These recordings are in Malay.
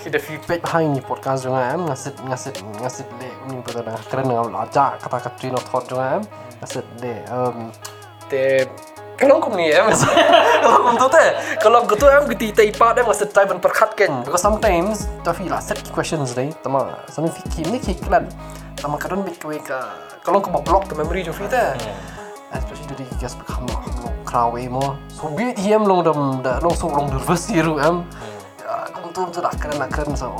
Kita feedback behind ni podcast juga em ngasit ngasit ngasit le ni pada dah keren dengan aja kata Katrina thought juga em ngasit le um te kalau kau ni em kalau kau tu teh kalau kau tu em kita tay part em ngasit time perkat ken because sometimes tapi lah set questions deh tama sampai fikir ni kiklan tama kadang bit kau ka kalau kau block the memory jo fit eh. Especially dari gas bekam crowd mo. So bit him long dam da long so long nervous siru em tu tu keren nak keren so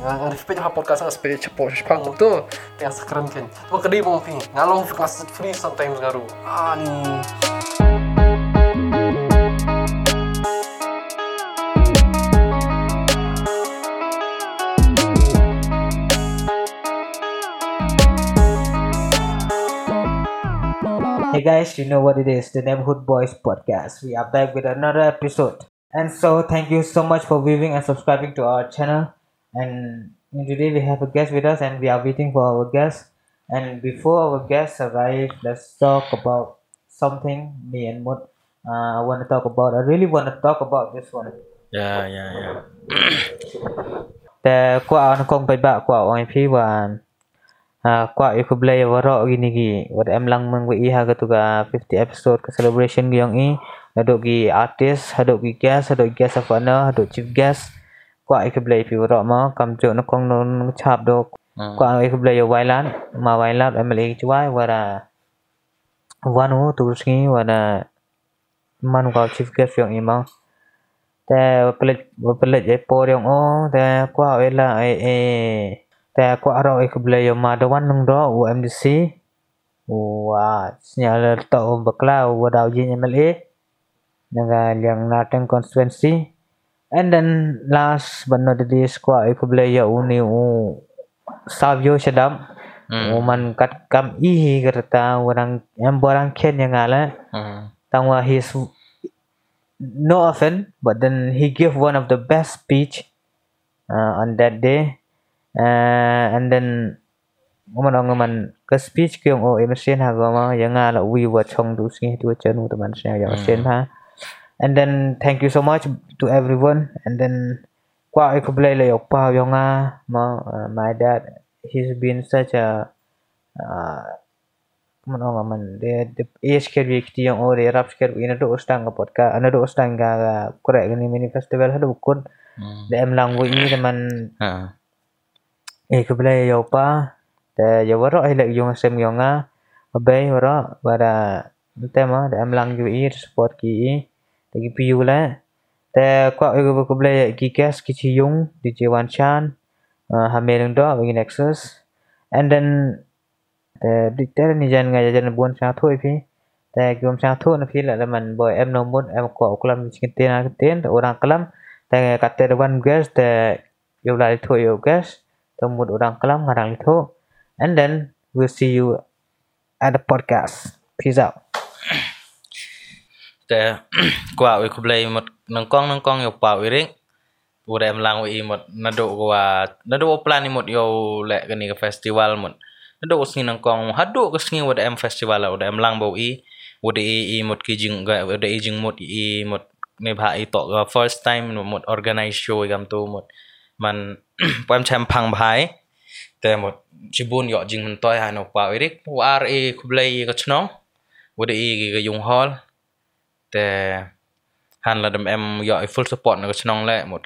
ngang di page podcast ngang sepeda cepo sepang tu yang sekeren kan. Tu kedai mau pi ngalong kelas free sometimes ngaru ah ni. Hey guys, you know what it is, the Neighborhood Boys podcast. We are back with another episode. and so thank you so much for viewing and subscribing to our channel. And today we have a guest with us and we are waiting for our guest. And before our guest arrive let's talk about something me and Mut uh, I want to talk about. I really want to talk about this one. Yeah yeah yeah. តែគាត់អនគងបៃបាក់គាត់អងភីបាន Uh, kuat aku beli warak gini gi. Wad em lang mengwi ha ketuga 50 episode ke celebration giong i. hadogi artist hadogi gas hadogi gas afana hadogi chief gas. Kwa ikiblay pi ro ma kam cho nó kong non chap do kwa ừ. ikiblay yo wailan ma wailan emle chwai wara wanu turski wara man kwa chief gas yong imang ta pelit pelit ai por yong o ta kwa wela ai e ta kwa ro ikiblay yo ma do wan nung do umdc wa snyal to bakla wa daw yin emle naga yang natang constituency and then last but not the least kwa ai kuble ya uni u savio shadam Hmm. u man kat kam i kerta orang em borang ken yang ala Hmm. Tangwa he's no offense, but then he gave one of the best speech uh, on that day. Uh, and then ngomong ngomong man ke speech ke oh emission ha goma yang ala we were chong du sing tu chen tu man sing yang sen ha. And then thank you so much to everyone. And then kwa ai ko blai le yok pa yo nga ma uh, my dad. He's been such a uh, man oh man de de age ker vi kti yang ore rap ker ina do ustang ga podcast ana do ustang ga kore ni mini festival hadu kun Hmm. de em lang wi ni man Ha. e ko ble yo pa. De yo waro ai le yung sem yo nga. Be waro wara tema de em lang wi support ki te ki piu la te kwa ego bo kuble cái gas ki chi yung đi chi wan chan ha me leng do nexus and then te di te ni jan nga jan buon sao thôi phi te ki um sao thôi nó phi là man bởi em no muốn em ko kulam chi te na te orang kalam te cái te wan gas te yêu la thoi yêu gas te mun orang kalam ngarang tho and then, we'll see you at the podcast. Peace out. แต่ กว่าวิคุเบลหมดนังกล้องนังกล้องอยู่เปล่าอีเร่งกูได้มลังไว้หมดนาดูกว่านาดูปลานี่หมดอยู่แหละกันนี่ก็เฟสติวัลหมดนาดูสินังกล้องฮัดดูก็สิว่าได้เอ็มเฟสติวัลแล้วได้มลังบ่อีว่าได้อีหมดกี่จิงก็ได้อีจิงหมดอีหมดในภาคอีต่อก็ first time หมด organize show กันตัวหมด มัน ปามแชมพังภาย แต่หมดชิบุนเหยาะจิงมันต้อยหานออกเปล่าอีริกว่า RA คุเบลก็ชน้องว่าได้อีก็ยุงฮอล แต่หันระดับเอ็มย่อย full support นะก็ชนองแหละหมด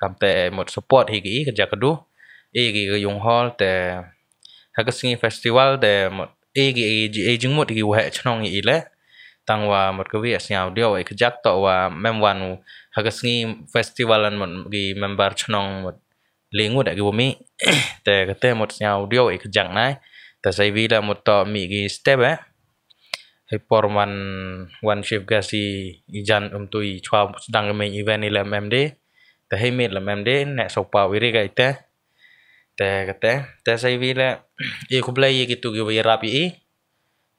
กำแต่หมด support ฮีกีก็จะกระดูเอกีก็ยงฮอลแต่ฮักก็สิงเฟสติวัลแต่หมดเอกีเอจีเอจิงหมดกีวะชนองอีแหละตั้งว่าหมดก็วิสยาวเดียวไอ้ขจักต่อว่าแม่มวันฮักก็สิงเฟสติวัลหมดกีเมมเบอร์ชนองหมดเลี้ยงหมดไอ้กีบ่มี แต่ก็แต่หมดยาวเดียวไอ้ขจักนายแต่ใส่วีละหมดต่อมีกีสเต็ปเอ๊ะ Hey Porman One Shift Gasi Ijan um tui chwa sedang main event ni lam MD te hey mit lam MD nek so pa wiri ga ite te kate te sai vi la i ku play gitu gi wi rapi i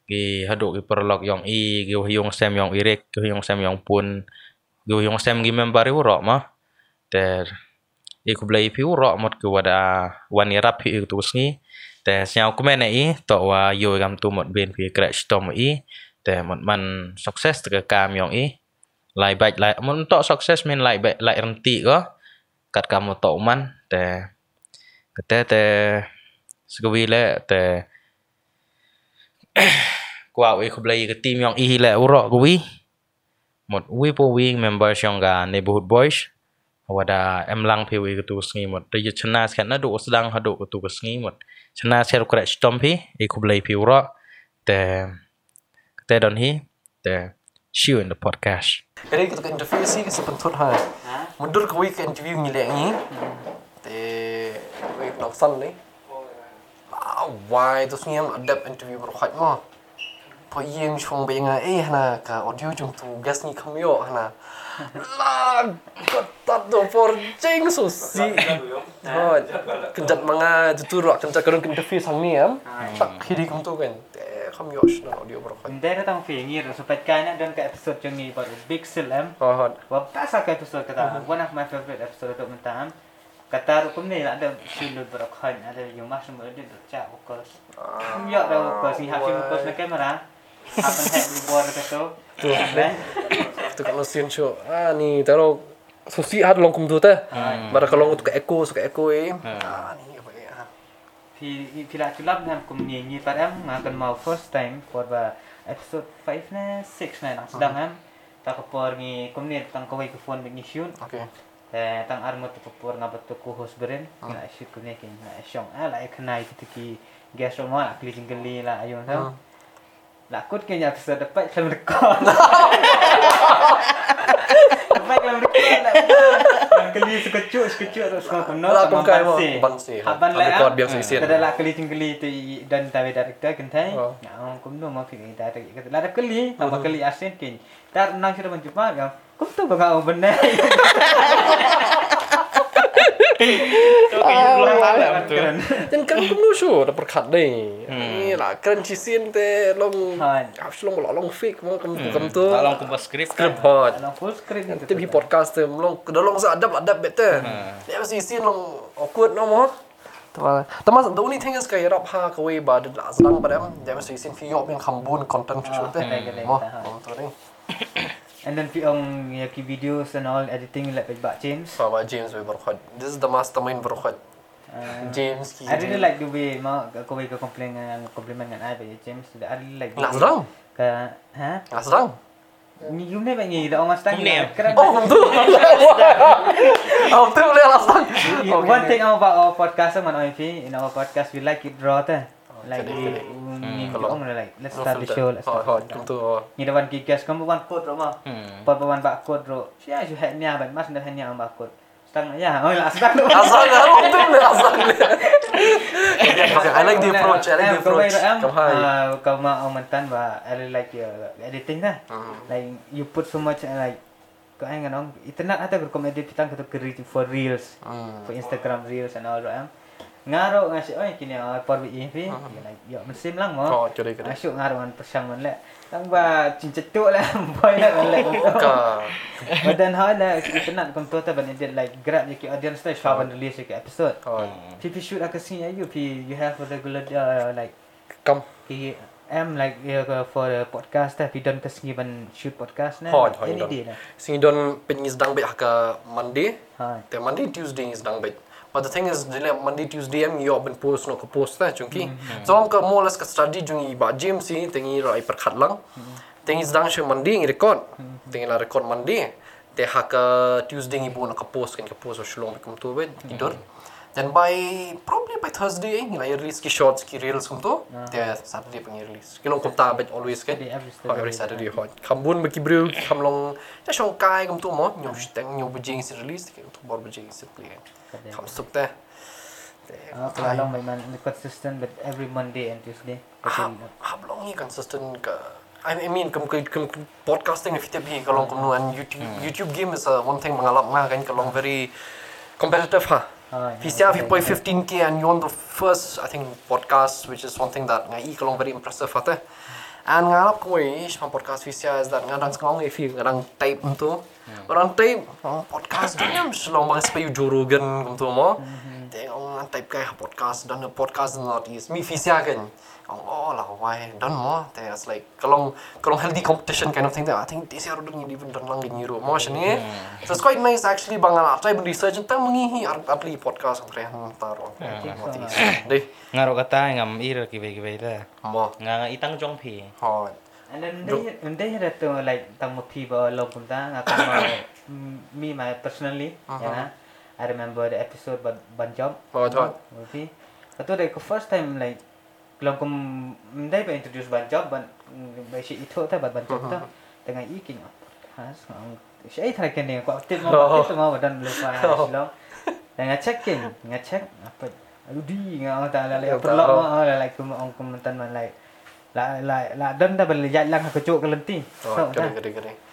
gi hadu gi prolog yong i gi yong sem yong irek gi yong sem yong pun. Gi yong sem gi member i ro ma. Te i ku play pi ro mot gi wada wan i rapi i tu sngi te siao ku men i to wa yo gam tu mot ben pi crash tom i แต่มันมัน success ตะกามยองอีไล่แบกไล่มันต่อ success มันไล่แบกไล่ ฉันน่าเชื่อว่าจะต้องพี่อีกคนเลยผิวรอแต่แต่ตอนนี้แต่ชิวในพอดแคสต์เรื่องตัวอินเทอร์วิวสิก็สเป็นทุนหายมันดูคุยกับอินเทอร์วิวนี่แหละนี่แต่เรื่องนอกสั้นเลยว้ายตัวนี้มันดับอินเทอร์วิวมันขวัญมากพอเยี่ยมชงไปยังไงเอ้ยนะกับออดิโอจงตูแกสนี่คำย่อนะ Kenjat manga tu ro kenjat kerun interview sang ni am. Tak hidi kum tu kan. Te kam yo na audio berkhaj. Hindi na tang fingir supaya kaya dan ke episode yang ni baru big sell em. Oh, hot. Wapta sa ka episode kata one of my favorite episode untuk mentam. Kata rukum ni lah ada silut berokhan ada yung mas mo din cak ukos. Yo da ukos ni hakim ukos na kamera. To. Tu. Tu kalau sin show. Ah ni taro susi hat long kum tu ta. Bara kalau tu ka echo suka echo eh. Ah ni apa ya. Thì thì là chú lắp nam cùng nhìn như em mà cần mau first time for the episode 5 na 6 na nang sedang em. Ta ni kum ni tang ko ko phone ni shoot. Okey. Eh tang armo tu ko por nga betu ko host beren. Na shoot ko ni kin na syong ala ikanai kita ki guest room lah kli jingli lah ayun tau. Lah kut ke episode dapat kalau rekod. Dapat kalau rekod lah. Yang kali sekecuk sekecuk tu sekarang penuh sama kaya mo, bansi. bansi. Haban lah. record biasa isin. Kada lah kali tinggali tu dan tawe director kan tai. Oh. Ya kum no ma fikir director kata lah kali nama kali asin kin. Tar nang sudah menjumpa ya. Kum tu bangau benar. Keren. Dan kan kum nu show da perkat dei. Ni lah kan ci sin te long. Han. Habis long lo long fake mo kum kum tu. kumpas skrip Script hot. Alang full screen gitu. Tapi podcast tu long dah long sa adap adap better. Dia mesti sin long awkward no mo. Tapi tapi the only thing is kaya rap ha ka way ba da aslang ba dem. Mesti sin fi yop yang kambun content show te. Mo. Tu ni. And then piong ya ki videos and all editing like Pak James. Sama James we berkhad. This is the mastermind berkhad. Uh, James. I really like the way mau kau kau komplain dengan compliment dengan I by James. I really like. the Nak sedang? Ka, ha? Aslang. Ni you ni bangi dah orang stang. Ni. Oh, betul. Oh, betul boleh aslang. You- One thing about our podcast man OMP, in our podcast we like it raw ta. Like jadi, we ni Kalau- kita like let's start the filter. show let's Hot, start. hot. the show. tu. Ni one kikas kamu one code ro Hmm. Pot one bak code ro. Sia you had nya ban mas dah hanya bak code. Stang ya, oh lah stang. Aslang dah betul boleh aslang. Okay, I like the approach. I like the approach. Come hi. Uh, kau mau mentan ba I like your editing dah. Like you put so much uh, like kau ay nganong internet ata ko edit pitang kato creative for reels Hmm. for Instagram reels and all right ngaro nga si oy kini uh, por bi like yo mesim lang mo Oh, curi. Asyuk ngaro an persang man le tang ba cincetuk lah boy lah man le Ka. but then how la internet kom tu ban edit like grab you audience tu shop and release you episode Oh, Pipi shoot aku sini you pi you have a regular uh, like come. He am like uh, for the podcast lah. He don't kasi ban shoot podcast na. Any day lah. Sing don pin is dang bet ka Monday. Ha. The Monday Tuesday is dang bet. But the thing is, dile Monday Tuesday am yo ben post no ka post ta chunki. So am ka more or less ka study jungi ba gym si tengi rai perkhat lang. Tengi is dang she Monday ngi record. Tengi la record Monday. Te ha ka Tuesday ngi bu na ka post kan ka post so shlong kum tu bet tidur. Then by probably by Thursday ngi la release ki shorts ki reels kum tu. Te Saturday pengi release. Kilong kum ta bet always kan. Every every Saturday hot. Kambun bagi bro kamlong ya shong kai kum tu mo nyu steng nyu bujing si release ke tu bor bujing si play. Kam suk te. Uh, kalau long by man consistent but every Monday and Tuesday. Ha hablong ni consistent ke I mean kum kum kum podcasting if kita bi kalau kum nu and YouTube YouTube game is uh, one thing mengalap nga kan kalau very competitive ha. If you have 15k and you're on the first I think podcast which is one thing that ngai kalau very impressive ha te. And ngarap ko eh sama podcast visia is that ngadang sekarang if you ngadang tape tu. Orang tape oh, podcast dia mesti long bang supaya Joe Rogan kum tu mo. Te ong an type kai podcast dan podcast not is mi fisia kan. Ong oh lah why dan mo te it's like kalong kalong healthy competition kind of thing that I think this year dun even dan lang ni ro mo shani. So it's quite nice actually bangal atai ben research entang mengihi apli podcast ang krehan taro. Deh. Ngaro kata ngam ir ki be ki be da mo nga nga itang jong phi hoi. And then they and they had to like tang pi ba lo pun ta nga ka me my personally ya na. I remember the episode ban ban Hoi hoi. movie Katu dai ko first time like kalau kum ndai ba introduce ban job ban ba si itu ta ban ban job ta dengan ikin has ngam si thara ken ni ko aktif mo aktif mo dan lupa silo dengan checking ngecek apa aduh di ngau ta la le perlu mo la like kum ong kum tan man like la la la dan dah beli jalan ke cuk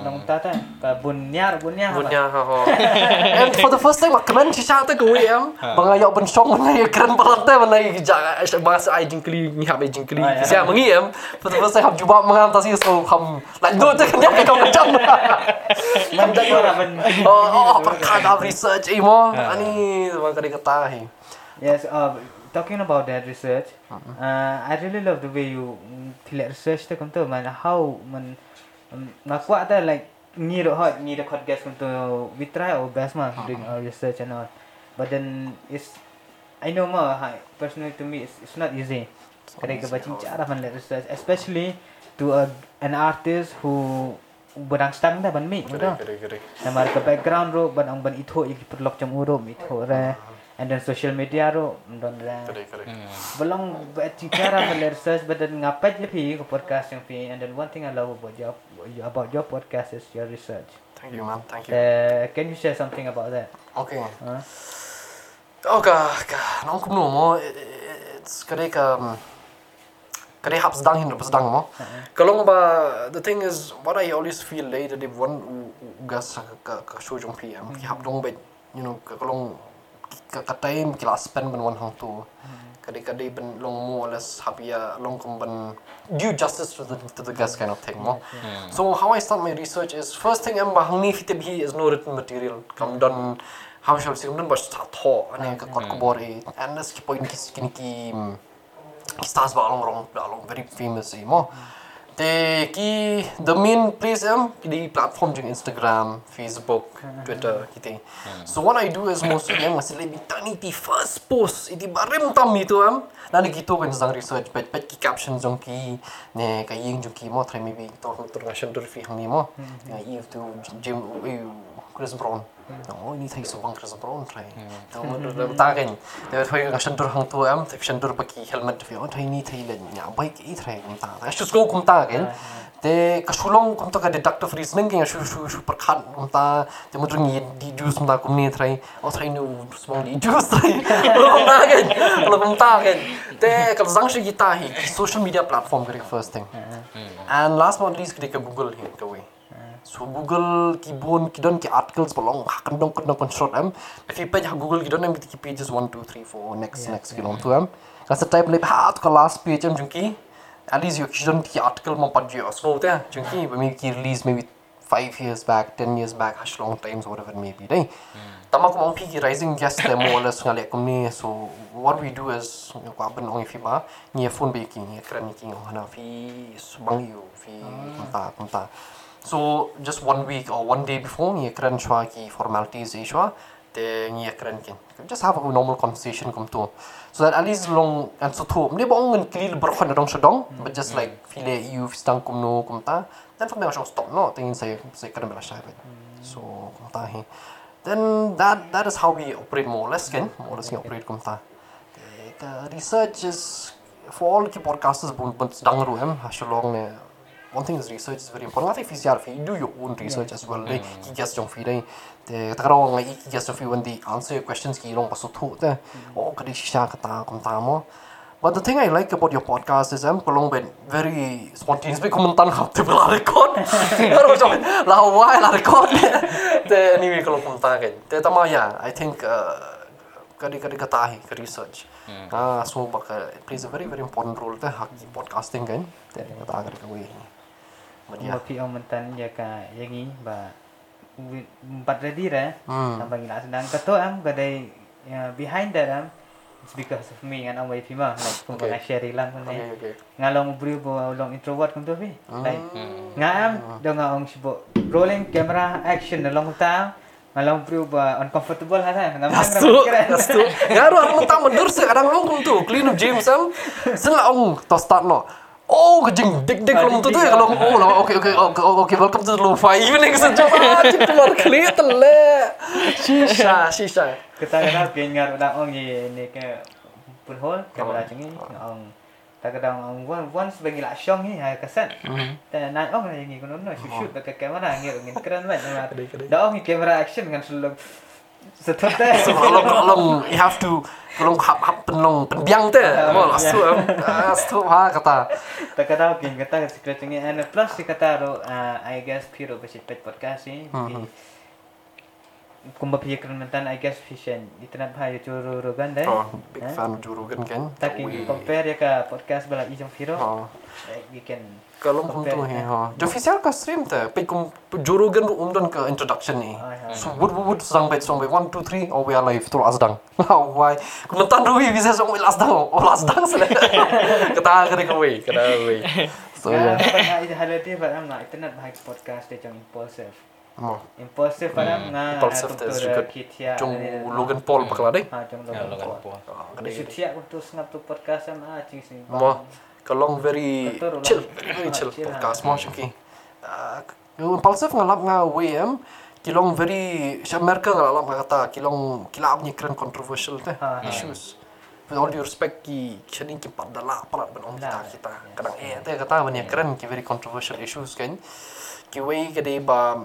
nong ta ta ka bun nyar bun nyar Bunya ha ha. And for the first time keren si sa ta gue em. Bang ayo ben song mana ya keren banget ya ja bahasa ai jingkli ni hab ai jingkli. Si mengi em. For the first time hab juba mengatasi so ham. Lanjut tu kan dia kau macam. mandak ora ban Oh oh perkara research mo. Ani bang kali ketahi. yes uh, talking about that research uh, i really love the way you tilak research tu kuntu man. How man um, ngakuat ta like ni ro hot ni ro podcast kuntu we try our best man doing our research and all. But then it's i know more hi, personally to me it's, it's not easy. Kadang ke baca cara man research especially to a, an artist who berang stang dah ban mi. Nama ke background ro ban ang ban itu yang perlok jam urum itu re and then social media ro don gede. belum baca cara bela research but then ngapai je pi ke podcast yang pi and then one thing I love about your about your podcast is your research. Thank you man. Thank you. Uh, can you share something about that? Okay. Huh? Oh ka ka nong kum no mo it's kare ka kare hap sedang hin sedang mo. Kalau ba the thing is what I always feel later they one gas ka ka show jong PM ki hap dong bet you know ka kalau ka ka time ki la spend ben one hang tu. Kade ben long mo alas hap ya long kum ben due justice to the to the gas kind of thing mo. So how I start my research is first thing I'm bahang ni fit be is no written material. Come done how shall I say done bas ta tho ane ka kot ko bor e and this ki point ki kini ki ki stars ba long rong ba long very famous mo. Ki the main place am di platform jeng Instagram, Facebook, Twitter kite. So what I do is mostly yang masih lebih tani di first post iti barem tam itu am. Nani gitu kan sedang research pet pet ki caption jong ki ne ka ying jong ki mo try maybe ngasyon dur fi hang ni mo. Ya you to Jim Chris Brown. Oh ini thay subang Chris Brown try. Tama dur ta kan. Te thay ngasyon dur hang tu am te ngasyon dur pa ki helmet fi oh thay ni thay len ya bike i try kum ta. Asyus ko kum ta kan. Te kasulong kum ta ka deductive reasoning kan asyus asyus asyus perkat kum ta. Te mo ni di juice kum ta kum ni try. Oh nu subang di juice try. Kum ta kan. Kalau kum ta kan. Te kalau zang shi kita hi social media platform kare first thing. And last but not least kare ka Google hi we. So Google ki bon ki don ki articles belong kan dong kan dong kan short am. If you page Google ki don am ki pages 1 2 3 4 next next ki long tu am. Kasi type le ha to ka last page am jungki. At least you ki don ki article mo pad yo. So te jungki maybe ki release maybe 5 years back, 10 years back, hash long times whatever it may be. Dai. Tama ko mong pigi rising guest demo wala ngale ko ni so what we do is ko aben ong fi ba ni phone be ki ni kran ki ngong hana fi subang yu fi kumta kumta so just one week or one day before ni kran shwa ki formalities e shwa te ni kran kin just have a normal conversation kum to so that at least long and so to ni bong ngan klil berkhon dong shadong but just like feel you stang kum no kum ta. Then from there stop no tingin say say kran bela shai so kum ta hi then that that is how we operate more or less kan more or less we operate kum ta. Research is for all ki podcasters bun bun sedang ru em hasilong ne one thing is research is very important. I think PCR fee do your own research as well. Like ki guess jong fee dai. Te takaro ngai ki guess jong fee when they answer your questions ki long pasu thu te. Oh kadi shisha kata kum ta mo. But the thing I like about your podcast is I'm kolong ben very spontaneous. Be komentan hap te bela record. Pero jom la why la record. Te anyway kolong komentan kan. Te tama ya. I think uh, kadi kadi katahi ke research ah semua bakal plays a very very important role teh hak podcasting kan teh kata kadi kawi Dia pi orang mentan ya ka yangi ba empat ready dah. Hmm. Sampai ngila sedang kata am kadai ya, behind that am it's because of me and away pima like kung Okay. share lang kun okay ni. okay Ngalong brio bo long introvert kum tu pi. Like Hmm. ngam do nga ong sibo rolling camera action na long ta ngalong brio ba uncomfortable ha sa ngam Astu, astu. Ngaruh orang mentang mendur se kadang orang tu clean up James am. Sela ong to start no. Oh, kejing dik dik kalau tu tu kalau oh lah okay okay okay okay welcome to the lo-fi evening sejuk ah cik keluar klik tele. Shisha shisha. Kita kena pin ngar da ong ye ni ke pun hol kamera chingi ong ta ka dang ong one once bagi la syong ni ha kaset. Ta na ong ni ngi kono no shoot shoot pakai kamera ngi ngin keren banget na. Kedai, kedai. Da ong ni kamera action kan sulung ta. So kalau kalau you have to kalau hap hap penlong penbiang teh. Oh, astu am. Astu ha kata. Ta ka dang pin kata secret chingi and plus si kata ro uh, I guess piro besi pet podcast ni. Kumba piye keren mentan I guess vision. Internet bahaya curu ro kan deh. Oh, big fan jurugan kan. Tapi compare ya ka podcast bala ijong piro. Oh. We can Kalau kum tu he ha. Jo official ka stream te. Pe kum jurugan um dan ke introduction ni. So wood wood sang bet song bet 1 2 3 oh we are live tu asdang. Why? Kum tan ruhi bisa song we last dang. Oh last dang sele. Kata ke we, kena we. So Ya, yeah. pada itu hal itu pada nak internet bahag podcast dia jong impulsive. Mo. Impulsive pada nga Impulsive tu juga. Jong Logan Paul bakal ada. Ha jong Ya, Logan Paul. Shoot siap untuk ngap tu podcast sama ah cing sing. Mo. Kalong very Betul, chill, ulang. very chill Chill, podcast ah. mo syuki. Yung impulsive ngalap nga WM kilong very siya Amerika ngalap nga kata kilong kilap ni keren controversial teh Ah, ah. issues. With all due respect ki siya ki padala palat ben kita Lah, kita yes. kadang eh teh kata banyak keren ki very controversial issues kan. Ki way kade ba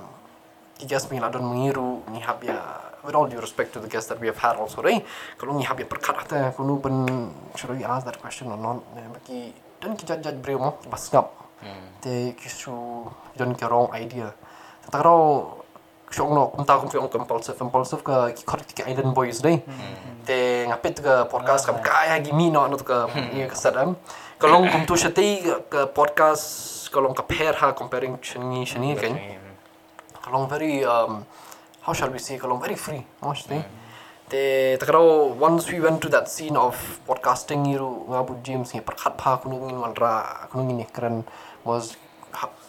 ki guest mi ladon mengiru ni hab ya with all due respect to the guests that we have had also right kalau ni hab ya perkat ate kunu ben should we ask that question or not Eh, bagi dan jaj brio mo bas ngap te kisu don ki wrong idea tataro Siong no, kung tahu kung compulsive, impulsive ka ki korek ki Island Boys deh. Te ngapit ka podcast kam kaya gimi no ano ka ni ka sadam. Kalong kung tu ka podcast kalong ka pair ha comparing chini chini kan. Kalong very um how shall we say kalong very free mostly. Te takraw once we went to that scene of podcasting iru ngabu James ni perkat pa kuno ngin wanra kuno ngin keren was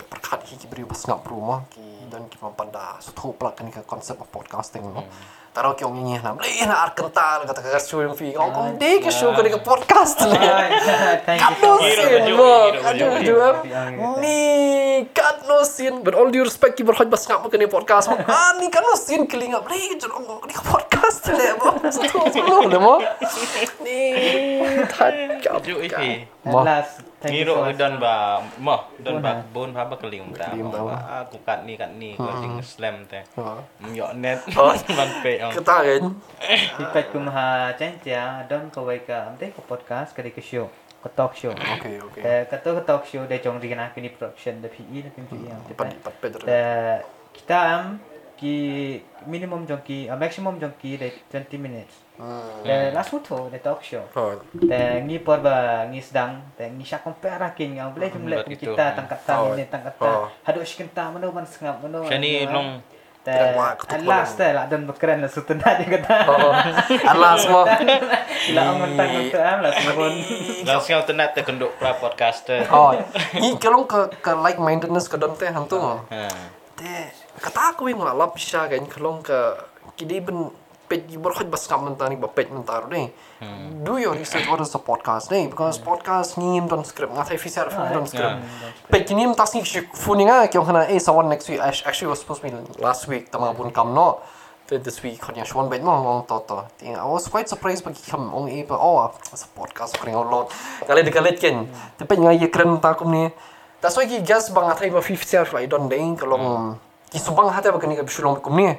perkat hi beri bas ngap rumah ki dan ki mampanda so tho plak kan ka concept of podcasting no. Taraw ki ong ngi nam le na ar kental kata ka show yung fi ong kong de show ka ka podcast le. You Kat no sin Aduh. Hero. Ni kat no sin. But all due respect ki berhoj bas ngap ka ni podcast ni kat no sin kelingap le jun ong ni podcast le mo. So tho so le mo. Ni that kap. Ju ipi. And last, thank you Ngiro so much. don ba don Bon, ba bon pa ba keling ta. Aku kat ni kat ni ko jing slam te. Yo net. Ban pe. Kata kan. Ipat ko maha chentia don ko wai ka amte ko podcast kadi ke show. Ko talk show. Okay okay. Eh kata ko talk show de jong rigana kini production de PE de PE am pedra. The kita am ki minimum jong ki uh, maximum jong ki de 20 minutes. Hmm. The last photo the talk show. Oh. The ngi por ba ngi sedang the ngi syak compare kin ngau boleh Hmm, jumlah betul. kita tangkat ta Oh. ni tangkat Oh. ta. Hadu sikenta mano ban sengap mano. Shani long The Tidak buat ketuk at last malam. the lah dan berkeren lah sutun dia kata. Oh. Alas mo. Ila ang mentang untuk am lah semua. langsung au tenat te kenduk pra podcaster. Oh. Ni kalau ke ke like mindedness ke don teh hantu. Ha. Kata aku yang ngalap siya kan kalau ke kidi ben pet bas kam mentani ba pet mentar deh. Do your research what is the podcast deh because podcast ngim don script ngatai fisar fun don script. Pet kini tas ni funi nga kyong kana eh someone next week Act- actually was supposed to be last week tama pun kam no. Te this week kanya shwan bet mo ngong toto. Ting I was quite surprised pag kam ong e pa oh it's a podcast kring lot. Kali dekalit ken. Te pet nga ye kren ta kum ni. That's why ki gas bang atai ba 50 years right don deh kalau Isu bang hati bagi negara bersulam kum ni.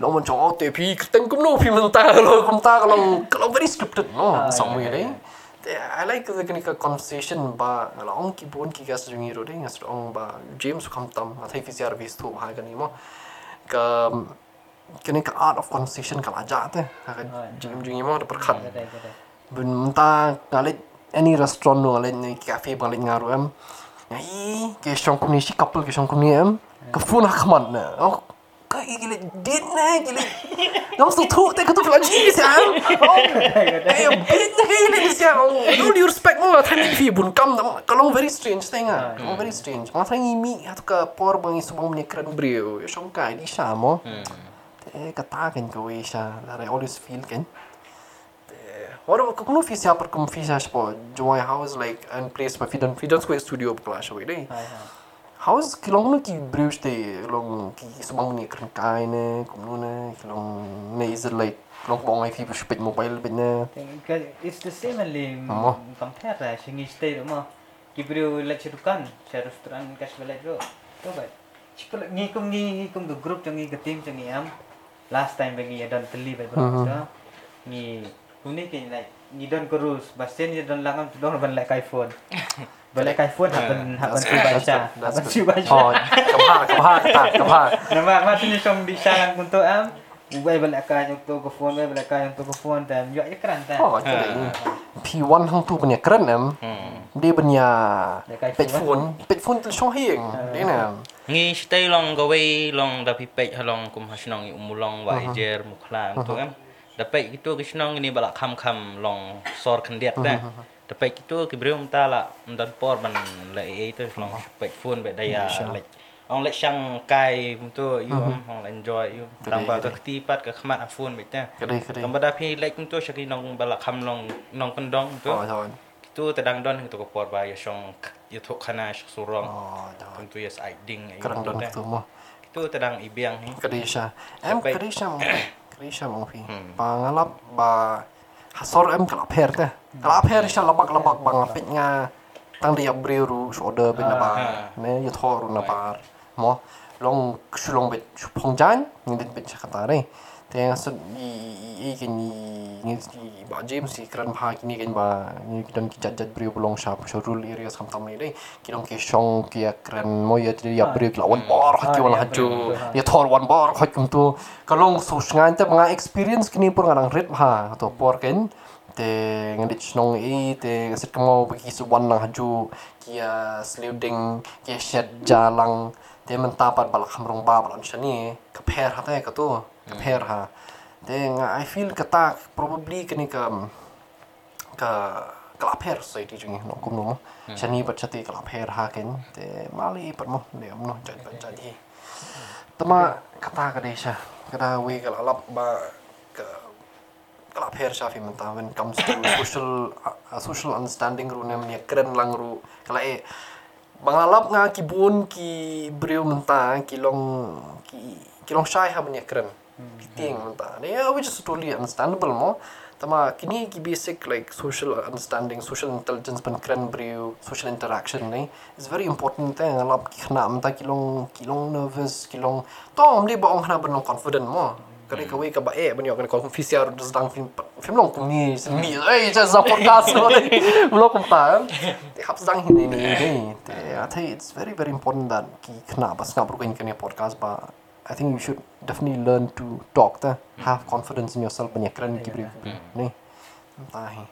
Lom jauh tapi kereta kum no film tentang lom kum tak lom kalau very scripted, no ah, sama ya, ni. Ya, ya. I like the kind of conversation ba along ki bon ki gas jungi ro dei as along ba James kham tam ma thai kisar bis thu ha ga ni mo. Ka kind of art of conversation ka aja te ha ga kan? ah, jung mo par khat bun ta kale any restaurant no kale ni cafe ba le ngaro am ai ke shong ni si couple ke shong ni am ke phone hak man na oh ka gile dit na gile Nang tu tu te ketu lagi si am oh eh bit na gile si am no you respect mo thani fi bun kam na kalong very strange thing ah kalong very strange. Ma thani mi at ka por bang isubang ni kran brio shong kai di sa mo te kata kan ko we sa that I always feel kan What about kung fi siya par kung fi siya po joy house like and place pa fidan fidan square studio pa clash away dai how is kilong ki brewste long ki sumang ni kren kai ne kum nu ne kilong ne is it like kilong pong ai fever spit mobile bit ne it's the same ali compare ra shingi stay ro ma ki brew la chirukan sharus tran kas bela ro to ba chipla ni kum ni kum do group chang ni ga team chang ni am last time bangi ya don tli ba bro ni kuni ke ni ni don kurus basen ni don langam tu don ban like iphone bala iphone happen happen That's tu good, ba that's cha good, that's happen good. tu ba oh kapha kapha kata kapha nama ma tu ni som di sa untuk am Ubai balik ka yung to ko phone, ubai balik ka yung to ko phone, tam yo ikran ta. oh okay pi one hang tu punya em. Dia punya Dia kai pet phone. pet phone tu shong hieng dia na ngi stay long gawe long da pipek halong kum hasnong umulong wa ijer muklang tu kan da pek itu ke snong ini balak kham kham long sor khandiat da da pek itu ke brium ta la mdan por ban la e itu long pek phone be daya like ong lek sang kai tu you ong enjoy you tambah ke tipat ke khmat phone be ta kedai kedai tambah da pi like tu syaki nong balak kham long nong kendong tu oh thôi tu tedang don itu ke por ba ya song ya thok khana surong oh thôi tentu ya sai ding kerang don tu mo itu tedang ibiang ni Kadisha. Em Sampai- Kadisha mo. Kadisha mo fi. Pangalap ba hasor em kalap her te. Kalap her siya labak labak bang lapit nga tang dia briru shoda bin na ba. Ne yu thor na ba. Mo long shulong bit pongjan ni dit bit siya katare. Te nga sud i i kin i ni ba James si kran ba kini kin ba ni kidan ki jat jat briu belong sha so rule areas kam tam ni dei. Kinong ki shong ki kran mo ya tri ya briu lawan bar hakki wala haju. Ya thor one bar khoi kum tu kalong so ngan te mga experience kini pur ngang rit ha to por ken te ngadi chnong e te sit kamo bagi su wan nang haju kia sliding kia shed jalang te mentapat balak hamrong ba balam shani kapher ha te ka tu kapher ha. Te nga i feel kata probably kini ka ka kalapher society jungi no kum no shani bat chati kalapher ha ken te mali pat mo ne no jat bat jadi tama kata ka desha kada we kala lap ba ka kala pher sha fi menta when comes to social uh, social understanding ru nem ya keren lang ru kala e bangalap nga ki bun ki brio menta ki long ki ki long shai ha ya keren. Ki ting menta. Ne ya which is totally understandable mo. Tama kini ki basic like social understanding social intelligence ban keren brio social interaction ne is very important te. Ngalap ki khna menta ki long ki long nervous ki long tom di ba ong khna confident mo kare ka we ka ba e ban yo kan ko fisiar dang film film long kum ni. Mi ei ja za podcast lo lo kum ta te hap dang hin ni ni te i think it's very very important that ki khna bas nga bro kan kan podcast ba I think you should definitely learn to talk ta have confidence in yourself ban ya kran ki bri ni. Ta hi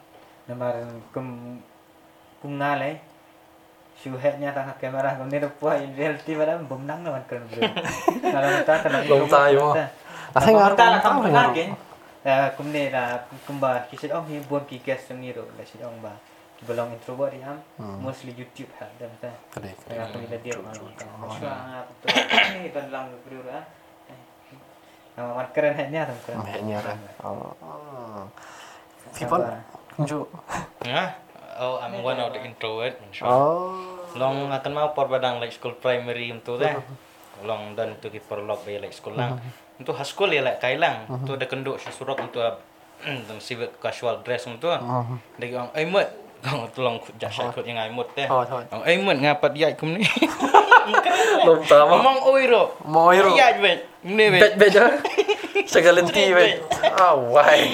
Namar kum kum ngale. Shu het nya kamera kum ni po in reality bara bum nang naman kan bro. Kalau ta kan Long tayo mo. Kasi nga, ta long kam tayo ta nga. kin. Eh kum ni la kum ba kisit ong hi bon ki guest ni ro la sit ong ba. Belong introvert am mostly YouTube ha dan ta. kade kade Kaya aku nila dia. Masya Allah, betul. Ini kan lang bro ah. Nama mat keren het nya tang keren. me nya ra oh people kunju Nga, oh I'm one of the introvert. Oh Long akan mau por badang like school primary itu deh. Long dan tu ki perlok bay like school lang. Itu high school ya like kailang. Tu ada kenduk surok untuk dan civil casual dress untuk. Dagi orang ai mut. Kau tolong jasa kut yang ai mut teh. Orang ai mut ngapat yai kum ni. lom ta mo Ngomong oi ro. mo iro Yai bet. Ni bet. bet bet ja sagalenti bet ah why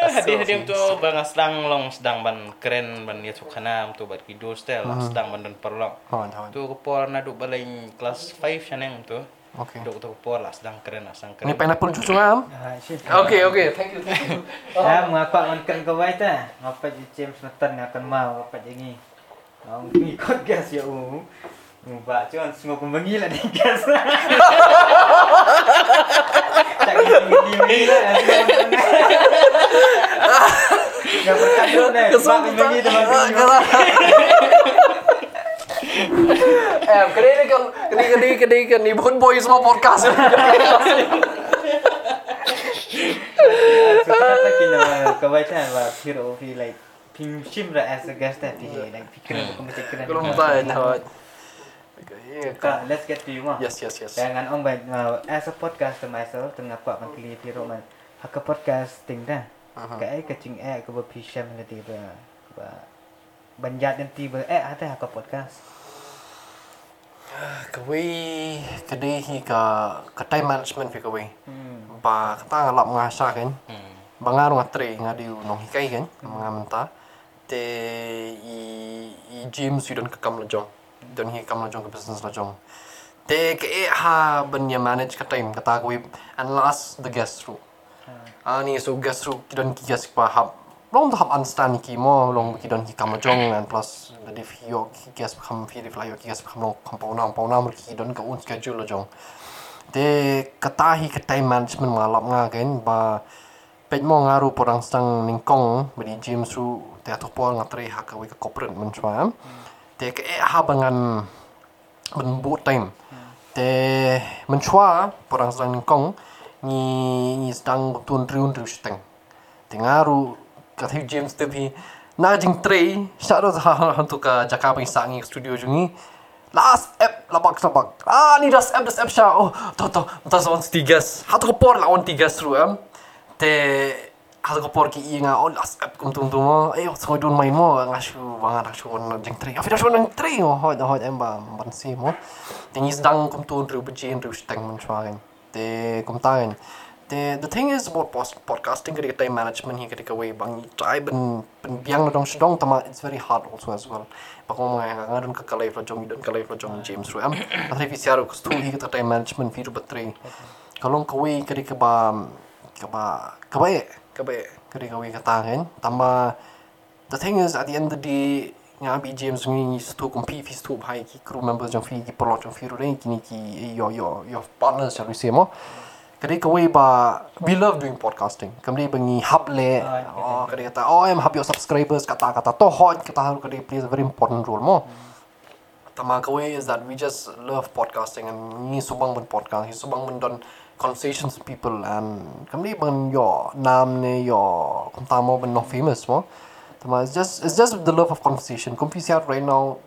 Hadi hadi tu bang sedang long sedang ban keren ban ya sukana tu bat kido style sedang ban dan perlok. hon Tu ko por na du balay class 5 siya nang tu. Okay. Duk tu por lah sedang keren lah sedang Ni keren. pineapple cucu am. Ah. Okay, okay. Thank you. Thank you. Ya, mengapak mankan kau baik tak? Ngapa je James Nathan akan mau apa je ni? Orang ikut gas ya u. Mbak cuan semua pembengi lah gas. Tak gini gini lah. Gak berkandung dah. Mbak pembengi teman teman. Eh, kedai ni kan, kedai kedai kedai kan ni pun boy semua podcast. Kau baik tak? Wah, hero feel like Pim Shim lah as a guest that he like pikiran bukan macam kena. Belum tahu nak. Okay. Let's get to you mah. Yes, yes, yes. Jangan om baik uh, as a podcaster myself tengah kuat man kili piro man. Haka podcasting dah. Aha. Kai kecing eh ke berpisah nanti ba. Ba banjat nanti ba eh ada haka podcast. Kawai kedai hi ka kedai management fi kawai. Hmm. Ba kata ngalap ngasa kan. Hmm. Bangar ngatri ngadi nong hikai kan. Mga menta. Te i i James yu don kekam lejong. Don hi kam lejong ke business lejong. Te ke e ha ben ya manage ka time kata kawai and last the guest room. Ani so guest room kidon ki guest pa hab. Long tahap understand ki mo long kidon ki kam lejong and plus the diff yo ki guest kam fi diff la yo ki guest kam long pau nam pau nam ki don ka un schedule lejong. Te katahi ke time management malap nga kan ba pet mo ngaru porang stang ningkong beri gym su te ato por ngatri ha ka wika corporate men chwa te ke e ha bangan ben bu time. Te men chwa porang stang ningkong ni ni stang tun triun triu steng te ngaru ka the James te bi na jing tre sha ro ha hantu ka jaka pang sangi studio jungi. Last app labak labak. Ah ni das app das app sha oh to to tas on tigas hatu ko por la on tigas ru am te hatu ko por ki i nga on last app kum tum tum mo eh so don mai mo nga shu banga dak shu on jing tre afi shu on tre mo ho da ho em ba ban si mo te ni dang kum tun ru bu jin ru steng man chwagen te kum tagen the the thing is about post podcasting ketika time management hi ketika way bang try ben ben biang dong shidong tama it's very hard also as well. Bako mga ngadon ka kalay flo jong idon kalay flo jong James ru am atri fi siaro ko stu hi ketika time management fi ru batri kalong ka way ketika ba ka ba ka ba ka ba ketika way kan tama the thing is at the end of the day nga bi James ngi stu kompi fi stu hai ki crew members jong fi ki pro jong fi ru dei kini ki yo yo yo partners shall we say mo Kadi kawai ba we love doing podcasting. Kami bangi hub le. Oh, kadi kata oh em hub your subscribers kata kata to hot kata haru kadi plays a very important role mo. Tama kawai is that we just love podcasting and ni subang ben podcast, ni subang ben don conversations with people and kami ban yo nam ne yo kuntamo ben no famous mo. Tama it's just it's just the love of conversation. Siya right now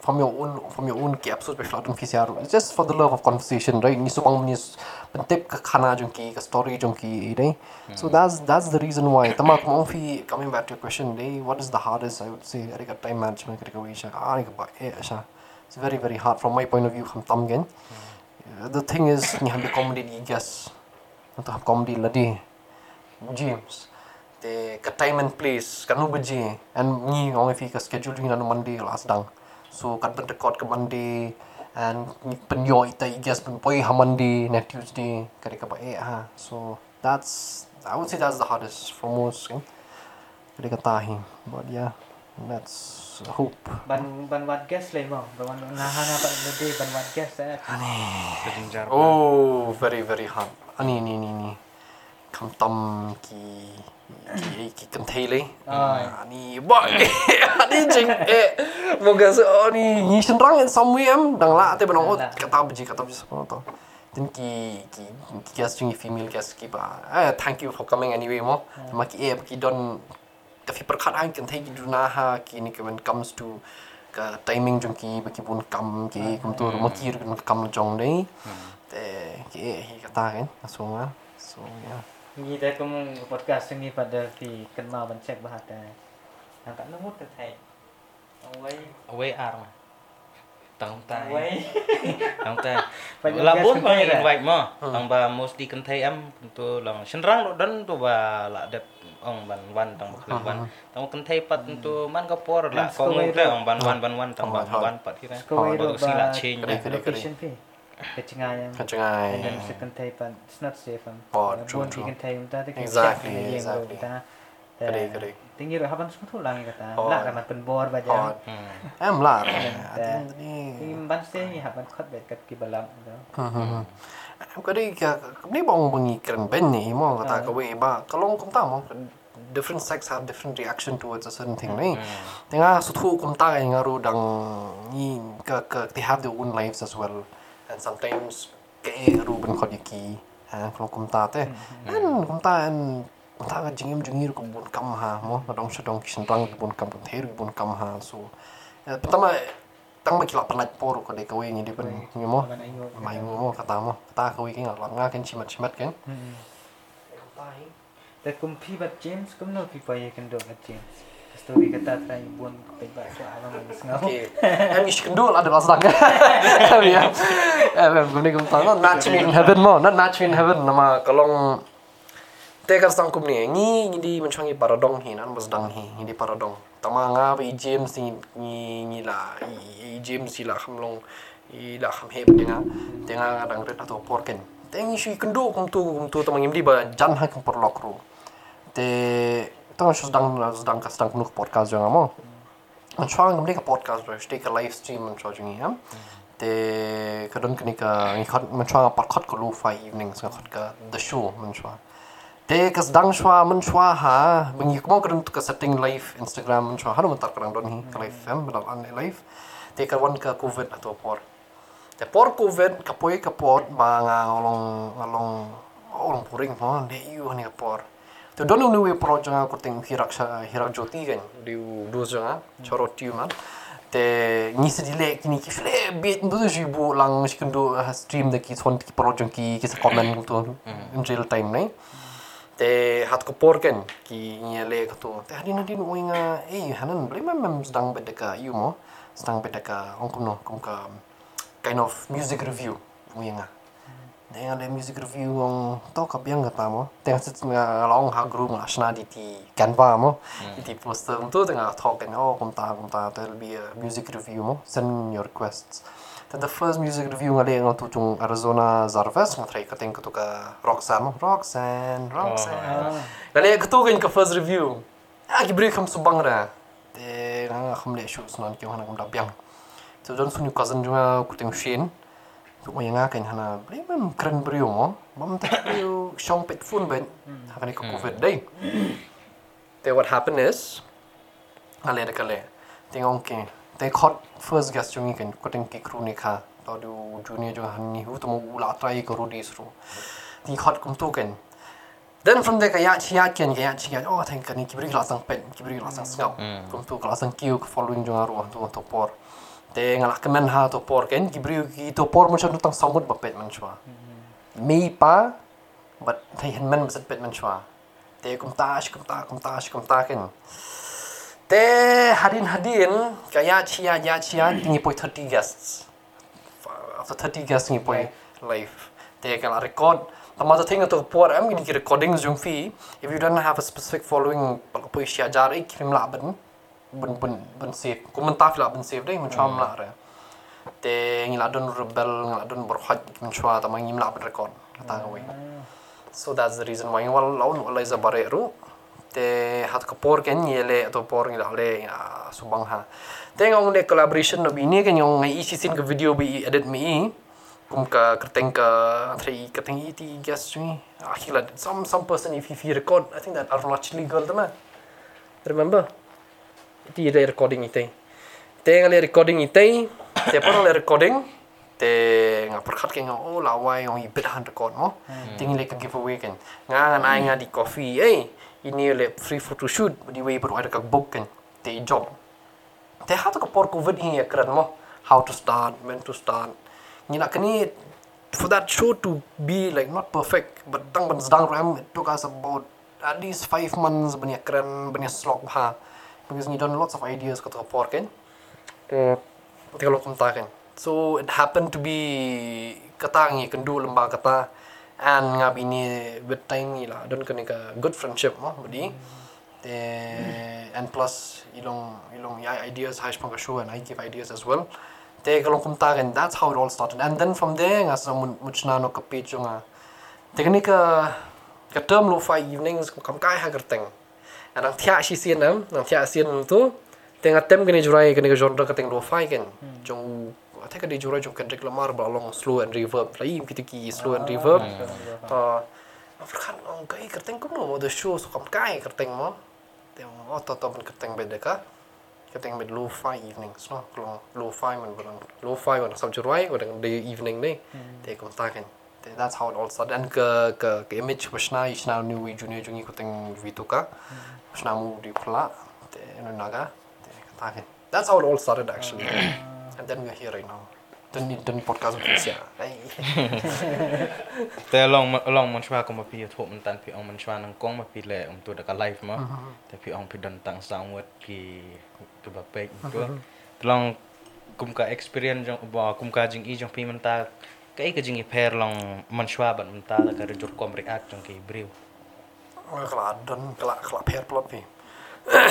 from your own from your own episode special PCR it's just for the love of conversation right ni subang ni the ka khana jo ki ka story jo ki right so that's that's the reason why. Tama ko fi coming back to your question day what is the hardest i would say eric time management ka we sha ani ka ba eh, sha it's very very hard from my point of view from tam gen. Uh, the thing is ni ham comedy ni guess. To ham comedy ladi james the ka time and place ka no baje and ni only fi ka schedule ni na monday last dang. So kan pen record ka monday and ni pen yo ita i guess pen poi ha Monday na Tuesday kare ka ba eh ha. So that's I would say that's the hardest for most kan kare ka tahi but yeah that's hope. Ban ban wat guest le mo. Ban nahan apa lebih ban wat guest eh. Kejinjar. oh very very hard. Ani ni ni ni. Kam tam ki ki ki kan thei le Ah. ani ba ani jing eh moga so ni ni senrang way am dang la te banong Lah. kata biji kata biji so to then ki ki ki guest jing female guest ki ba eh thank you for coming anyway mo. Ma ki eh ki don ta fi perkhat ang kan thei ki duna ha ki ni when comes to ka timing jong ki ba ki bun kam ki kum tu ma ki ru kam jong dei. Te ki eh hi kata kan so nga so yeah Ni dah kamu podcast ni pada fi ban cek bahat dah. Angkat nomor tu thai. Awai. Away ar mà. Tang tai. Awai. Tang tai. Banyak Là bốn kan bang thai dah. invite mo. Tang ba mostly kan thai am tu lang senrang lo dan tu ba la dep ong ban wan tang ba ban. Tang kan thai pat tu man ka por la ko itu. ong ban wan ban wan tang ba Oh, wan pat kira. Kau Ba itu tu sila ba change. Kena- kena- location fi. kecengayang Kecengay. and then second type and it's not safe and Oh, true, buon true. chicken type ta te Exactly, exactly. ta Correct, correct. tinggi ro haban semua tu lang kata Oh. la ramat pen bor ba Oh, jam em lah. Dan, At the end of the day. Tinggi ban ste ni haban khot bet kat ki balam Em có đi kìa, ni bong bengi keren ben ni mo kata ka we ba kalong kum ta mo different sex have different reaction towards a certain thing ni. Tengah su thu kum ta yang aru dang ni ka ka they have their own lives as well and sometimes kayak Ruben Khodiki ha flow kumta te an kumta an kumta ga jingim jingir ko bun kam ha mo dong sedong kisan tang bun kam bun her bun kam ha so pertama tăng mấy lọ lại po rồi còn để cái gì đi bên nhiều mó mày nhiều mó cả ta mó ta cái cái ngọt lọ nga cái chim mặt chim mặt cái แต่คุณพี่บัดเจมส์ก็ไม่รู้พี่ไปยังกันดูบัดเจมส์ story kata try buon pe ba so alam mo ngau okay. Em kendul ada pas dang ya em em guni kum tang not in heaven mo not not in heaven. Nama kalong te kan sang kum ni. Ngi ngi di menchang i paradong hi nan bas dang hi di paradong. Tama nga bi james ni ngi ngi la i james si la kham long i la kham he denga denga dang ret ato por ken te ngi shui kendu kum tu kum tu tama ngi di ba jan ha kum por lok ru te dann schon dann also dann kannst dann genug Podcast jungen mal und schauen am nächsten Podcast durch steht ein Livestream und schauen hier de kadon knika ich hat man schauen paar Cut Kolo für evenings hat ka the show man schauen de kas dang schwa man schwa ha bin ich mal gerade ka setting live Instagram man schauen haben wir da gerade dann hier live fam mit an live. De ka one ka covid atau por. De por covid ka poi ka por ba ngalong ngalong orang puring pon de iu ni ka por. Tu don nu we pro janga ko teng hirak hirak joti kan. Di du janga choro tiu man. Te ni se dile kini ki fle bit ndu ju bu lang shi kundu stream de ki thon ki pro jang ki ki sa comment tu. In real time nei te hat ko por ken ki ni le ko tu. Te hadin hadin winga eh hanan ble mem mem sedang bedeka you mo. Sedang bedeka ong kum no kum ka kind of music review Dengan ada music review yang tau kap yang kata mo. Tengah sit nga long ha group nga shna di ti Canva mo. Di ti poster tu tengah talk kan oh kum ta kum ta there'll be a music review mo. Send your requests. Then the first music review nga le nga tu chung Arizona Zarves nga try kating ka tu ka Roxanne mo. Roxanne, Roxanne. Nga le ka tu kan ka first review. Ah ki break kam subang ra. Te nga kham le shoes non ki hana kum da biang. So don sunyu cousin juga kuting Shane. Tụi mày nga cảnh hana bli mem kren brio mo bam ta brio. Shong pet phun ben. Hakani ko covid dai te what happened is ale de kale ting ong ke te khot first guest jungi kan ko ting ki kru ni kha to du junior jo han ni hu to mo la try ko ru dis ru ti khot kum tu kan. Then from there kaya chia ken kaya chia oh thank kan ki bri la sang pen ki bri la sang ngau kum tu la sang kiu following jo ru tu to por te ngala kemen ha to por ken ki bri ki to por mo chan tang samut ba pet man chwa mi pa but thai hen men masat pet man chwa te kum ta sh kum ta kum ta sh kum ta ken. Te hadin hadin kaya chia ya chia tingi poi 30 guests. After 30 guests tingi poi live. Te kala record. Tama ta thing to por am gini ki recording zoom fee. If you don't have a specific following pal poi sia jar ik krim la ben ben ben ben save. Ko man ta fila ben save dai man cham la re te ngi la don rebel ngi la don bor haj man chwa ta mang la ben record ta ga we so that's the reason why. Wal laun wala is bare ru te hat ko por ken yele to por ngi la le subang ha. Te ngong de collaboration no bini ken ngong ngai isi sin ke video bi edit mi. Kum ka kerteng ka tri kerteng iti guess ni. Akhila some some person if he record i think that arunachali girl tama remember ti le recording itay. Te nga le recording itay, te parang le recording, te nga perkat kay nga oh laway yung ibit han record mo. Tingin le ka giveaway kan. Nga nga na nga di coffee, eh ini le free photo shoot, di way pero ada ka book kan. Te job. Te hat ka por covid hi kran mo. How to start, when to start. Ni nak kani for that show to be like not perfect, but tang ban sedang ram it took us about at least five months banyak keren banyak slog ha because you done lots of ideas kata por kan? Te kalau kumta kan. So it happened to be kata ngi kendu lemba kata and ngab ini with time ni lah. Don kena ka good friendship mo budi. Te and plus ilong ilong ya ideas hash pang show and I give ideas as well. Te kalau kum ta kan that's how it all started. And then from there nga sa mun muchna no ka page nga te kan ka ka term lo fi evenings kam kai ha kerteng and ang thia shi sien nam ang thia sien tu te nga tem kan jurai kan ka genre ka teng lo fi kan. Jong te ka di jurai jong Kendrick Lamar ba long slow and reverb. Lai kita ki slow and reverb. Ta Afrikan ang kai kerteng kum no the show so kam kai kerteng mo te mo to to ban kerteng beda ka kerteng bed low fi evenings no kalau low fi man ban low fi man sam jurai dengan day evening ni te kum ta kan. That's how it all started. And ke ke ke image pasna isna new junior jungi ko teng vitu ka Og nå må du kla. That's how it all started, actually. Hmm. And then we're here right now. Den, den podcasten finnes, ja. Det er lang man svær kommer på, jeg tror man den på, om man svær den kommer på, eller om du er der live med. Det er på, om vi den tang samvet, vi du bare bæk, um du. Det mm-hmm. er lang, ka experience, kom ka jing i, jing pimentak, kai ka jing i pair lang man svær, men man tager, der kan rejur kom react, jing kai brev kelak dan kelak kelak per plot pi.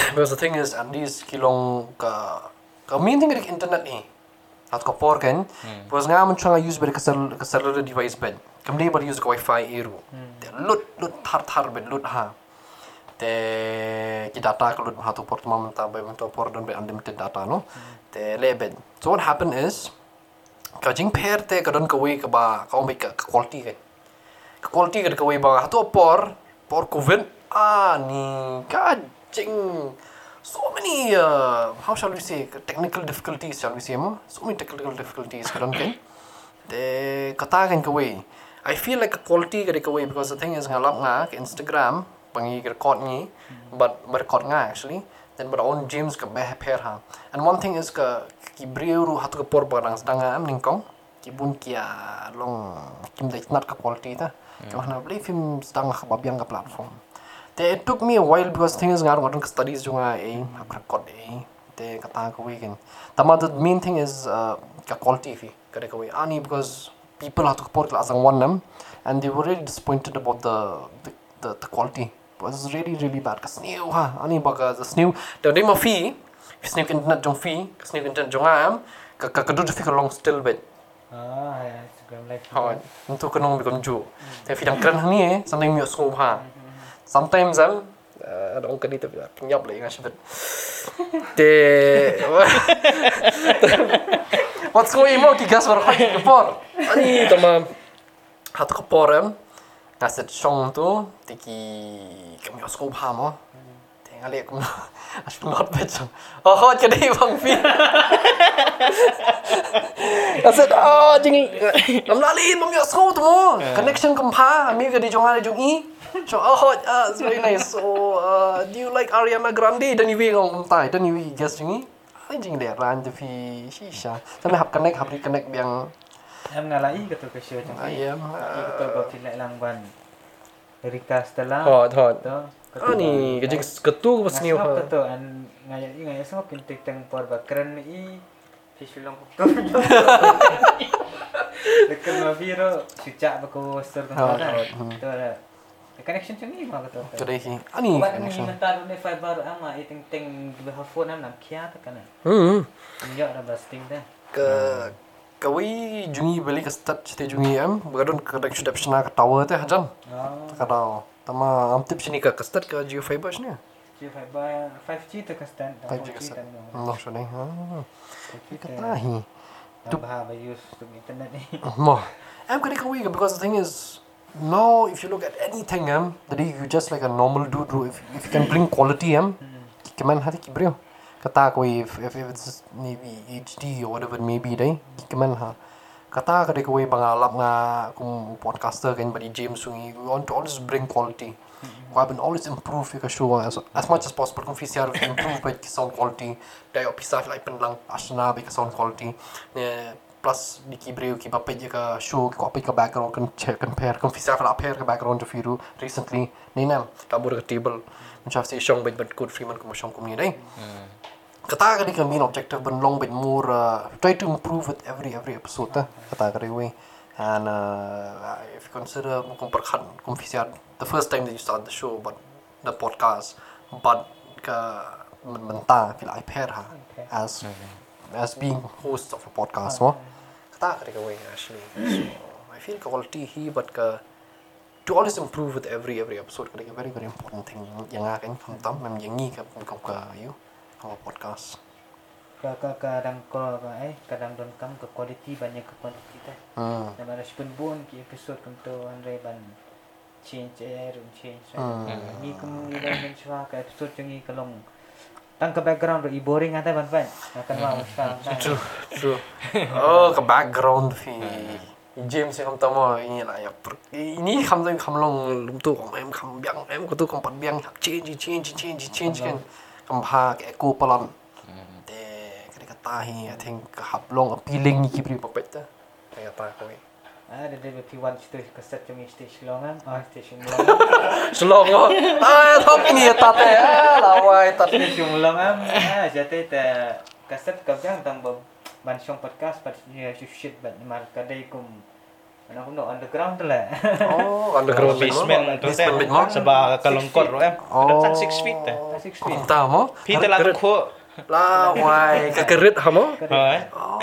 Because the thing is, Andy's kilong ka ka main thing dari internet ni. At ko por kan. Because nga man changa use kasar kasar le device ben. Kam dia beri use ka wifi eru. Te lut lut thar thar ben lut ha. Te ki data ka lut ha tu port mam ta be to por dan be unlimited data no. Te le ben. So what happened is ka jing per te ka don ka wi ka ba ka omik ka quality kan quality ka kawai ba hato por por covid ah ni kajing so many uh, how shall we say? Technical difficulties shall we say mo so many technical difficulties kan de kata kan kawai I feel like a quality ka kawai because the thing is ngalap nga ka Instagram pangi record ni but record nga actually then but own James ka be pair ha. And one thing is ka ki breuru hatu ka por barang sedang am ningkong kibun kia long kim dai not ka quality ta kau na beli film sedang ka babiang ka platform. Te it took me a while because things ngar ngar studies junga eh aku record eh te kata ka weekend tama the main thing is uh, quality kada ka we ani because people have to class ang one them and they were really disappointed about the the, the, the quality. It was really really bad. Kas new ha ani baga the new the name of fee internet jong fee snew internet jong am ka ka ka do fi ka long still bit. Ah, Hoi, untuk kenong bi konju. Tapi fidang keren ni eh, something mi osung ha. Sometimes am ada orang kena tapi penyap ingat sebut. Te What's going on ki gas war khoi kepor. Ani tama hat kepor am. Naset song tu tiki kami osung ha mo. Kum as not bet. Oh, hot ke dei bang fi. I said, oh, jing, làm la li, mami school tu mo. Connection kum pa, mi ke di jong jong i. So, oh, uh, it's very nice. So, uh, do you like Ariana Grande? Dan iwi ngom tai, dan iwi guess jong i. Ai jing le ran tu fi shisha. Tapi hap connect, hap di connect biang Em ngalai ke tu ke show macam ni. ayam. Ke tu ba pilih langban. Recast telah. Hot, hot. Tu. Ah ni, ke jing ketu pas ni. Ngasap ke tu an ngaya i ngaya semua pintik teng por ba keren ni. Fish long tu. Dekat ma biro sujak ba ko sir tu. Hot. Tu ada. Connection macam ni mah kata. Kedai ki. Ani Buat ni connection. mentar ni fiber ama i teng teng di bawah phone am nak kia tu kan. Hmm. Injak dah busting dah. ke kawi jungi beli ke start cite jungi am bagadon kadang sudah pernah ke tower teh hajan Oh. kada tama am tip sini ke ke start ke geo fiber sini Dia fiber 5G tu kan stand. 5G ke start Allah sini ha kata hi Tambah ba use tu internet ni. mo am kadi kawi ke because the thing is now if you look at anything am jadi you just like a normal dude who if, if you can bring quality am keman hati ki brio kata kawi if, if, if it's maybe HD or whatever it may be dai keman ha kata kada kawi bangalap nga kung podcaster kan badi James sungi we want to always bring quality. Kau been always improve your show as, as much as possible. Kung fisiar improve by sound quality. Dai opisah like penlang asna by sound quality. Ne plus di kibreu ki bape je ka show ko apai ka background kan check compare. Kung fisiar la pair ka background to firu recently. Ni nam tabur ka table. Si shong by but good freeman ko shong ko ni dai kata ka di ka main objective ben long bit more uh, try to improve with every every episode ta kata ka di way and uh, if you consider kung perkhan kung fisiar the first time that you start the show but the podcast but ka men- menta fil iPad ha as as being host of a podcast mo kata ka way actually so I feel quality hi but ka to always improve with every every episode ka very very important thing yang akan kam tam mem yang ni ka ka ka you our podcast Ka ka kadang ko ka eh kadang don kam ke quality banyak ke quantity ta. hmm Na mana spun bun ki episode to andre ban change air and change. Hmm. Ni kum ni chua ka episode jeng ni kalong tang ke background ro i boring ata ban ban. Akan mau sekarang. true true oh ka background fi James yang tam mo ini lah ya ini kam tam kam long lum tu kam em kam biang em ko tu kam pat biang change change change change kan kam ha ke ko palan de kali kata hi I think hap long appealing ni kibri papet ta kaya ta ko Ah, ada dia P1 situ keset jeng stage longan. Ah, station longan. Selong oh. Ah, top ini ya tate. Ah, lawai tat. Station longan. Ah, jadi ta keset kau jang tang ban ban song podcast but ya shit ban mar kadai kum Underground tu lah. Oh, underground basement tu teh sebab kalongkot ro em Oh. ada 6 feet teh Six Kung feet. ta mo? Pita lah ko Lawai kakerit ha mo? Hai Oh.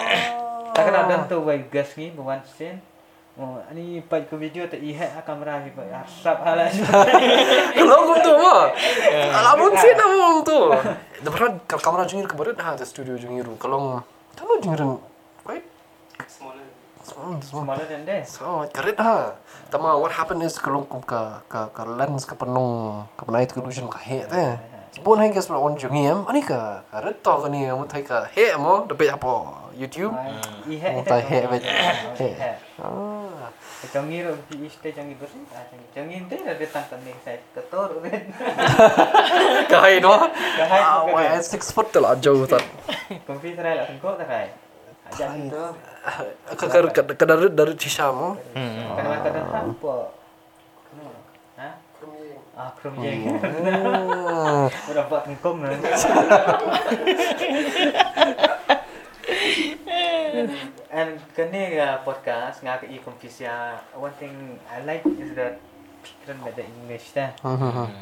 Tak kena dan tu way gas ni bukan sen. Oh, ni pai ke video tak ihat ah, kamera ni pai asap halas. Kalau kung tu mo. Alamun na mo tu. Dapat kalau kamera jungir kebarat ha the studio jungiru. Kalau kalau? Small, So, karet ha. Tama, what happened is kalau kum ka ka ka lens ka penung ka night illusion ka he te. Sebon hai kes on jungi am ani ka karet to ka ni am thai ka he mo de pe apa YouTube. Tak he bet. He. Ihat. Ah. Canggih ro di iste canggih bersih. Ah canggih. Canggih tu ada tangkan ni saya ketor kan. Ka hai no. Kahai Ah, tu why kan. 6 foot lah jauh tat. Komputer lah tengok tak kai. Ajak tu. Ka ka ka ka dari dari tisha mo. Kadang-kadang apa? Ha? Ah, krum jeng. Udah buat tengkong lah. And uh, podcast nga ka i kompisia one thing I like is that pikiran beda English dah.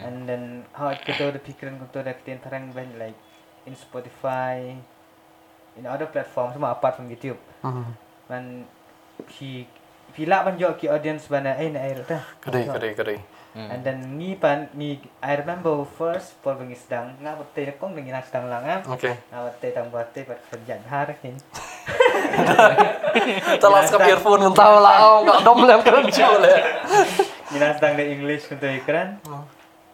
And then how it kito the pikiran kito da kitin tarang ben like in Spotify in other platforms semua apart from YouTube. Man ki pila ban jo ki audience bana ai na ai ta. Kadai kadai kadai. And then ni pan ni I remember first for bengi sedang nga betul kong bengi nak sedang lang ah. Okay. Nga betul tang betul pat kerja har kin. Telas ka earphone ng tao la oh, dom lang ka jule. Ni nak sedang the English kuntu ikran.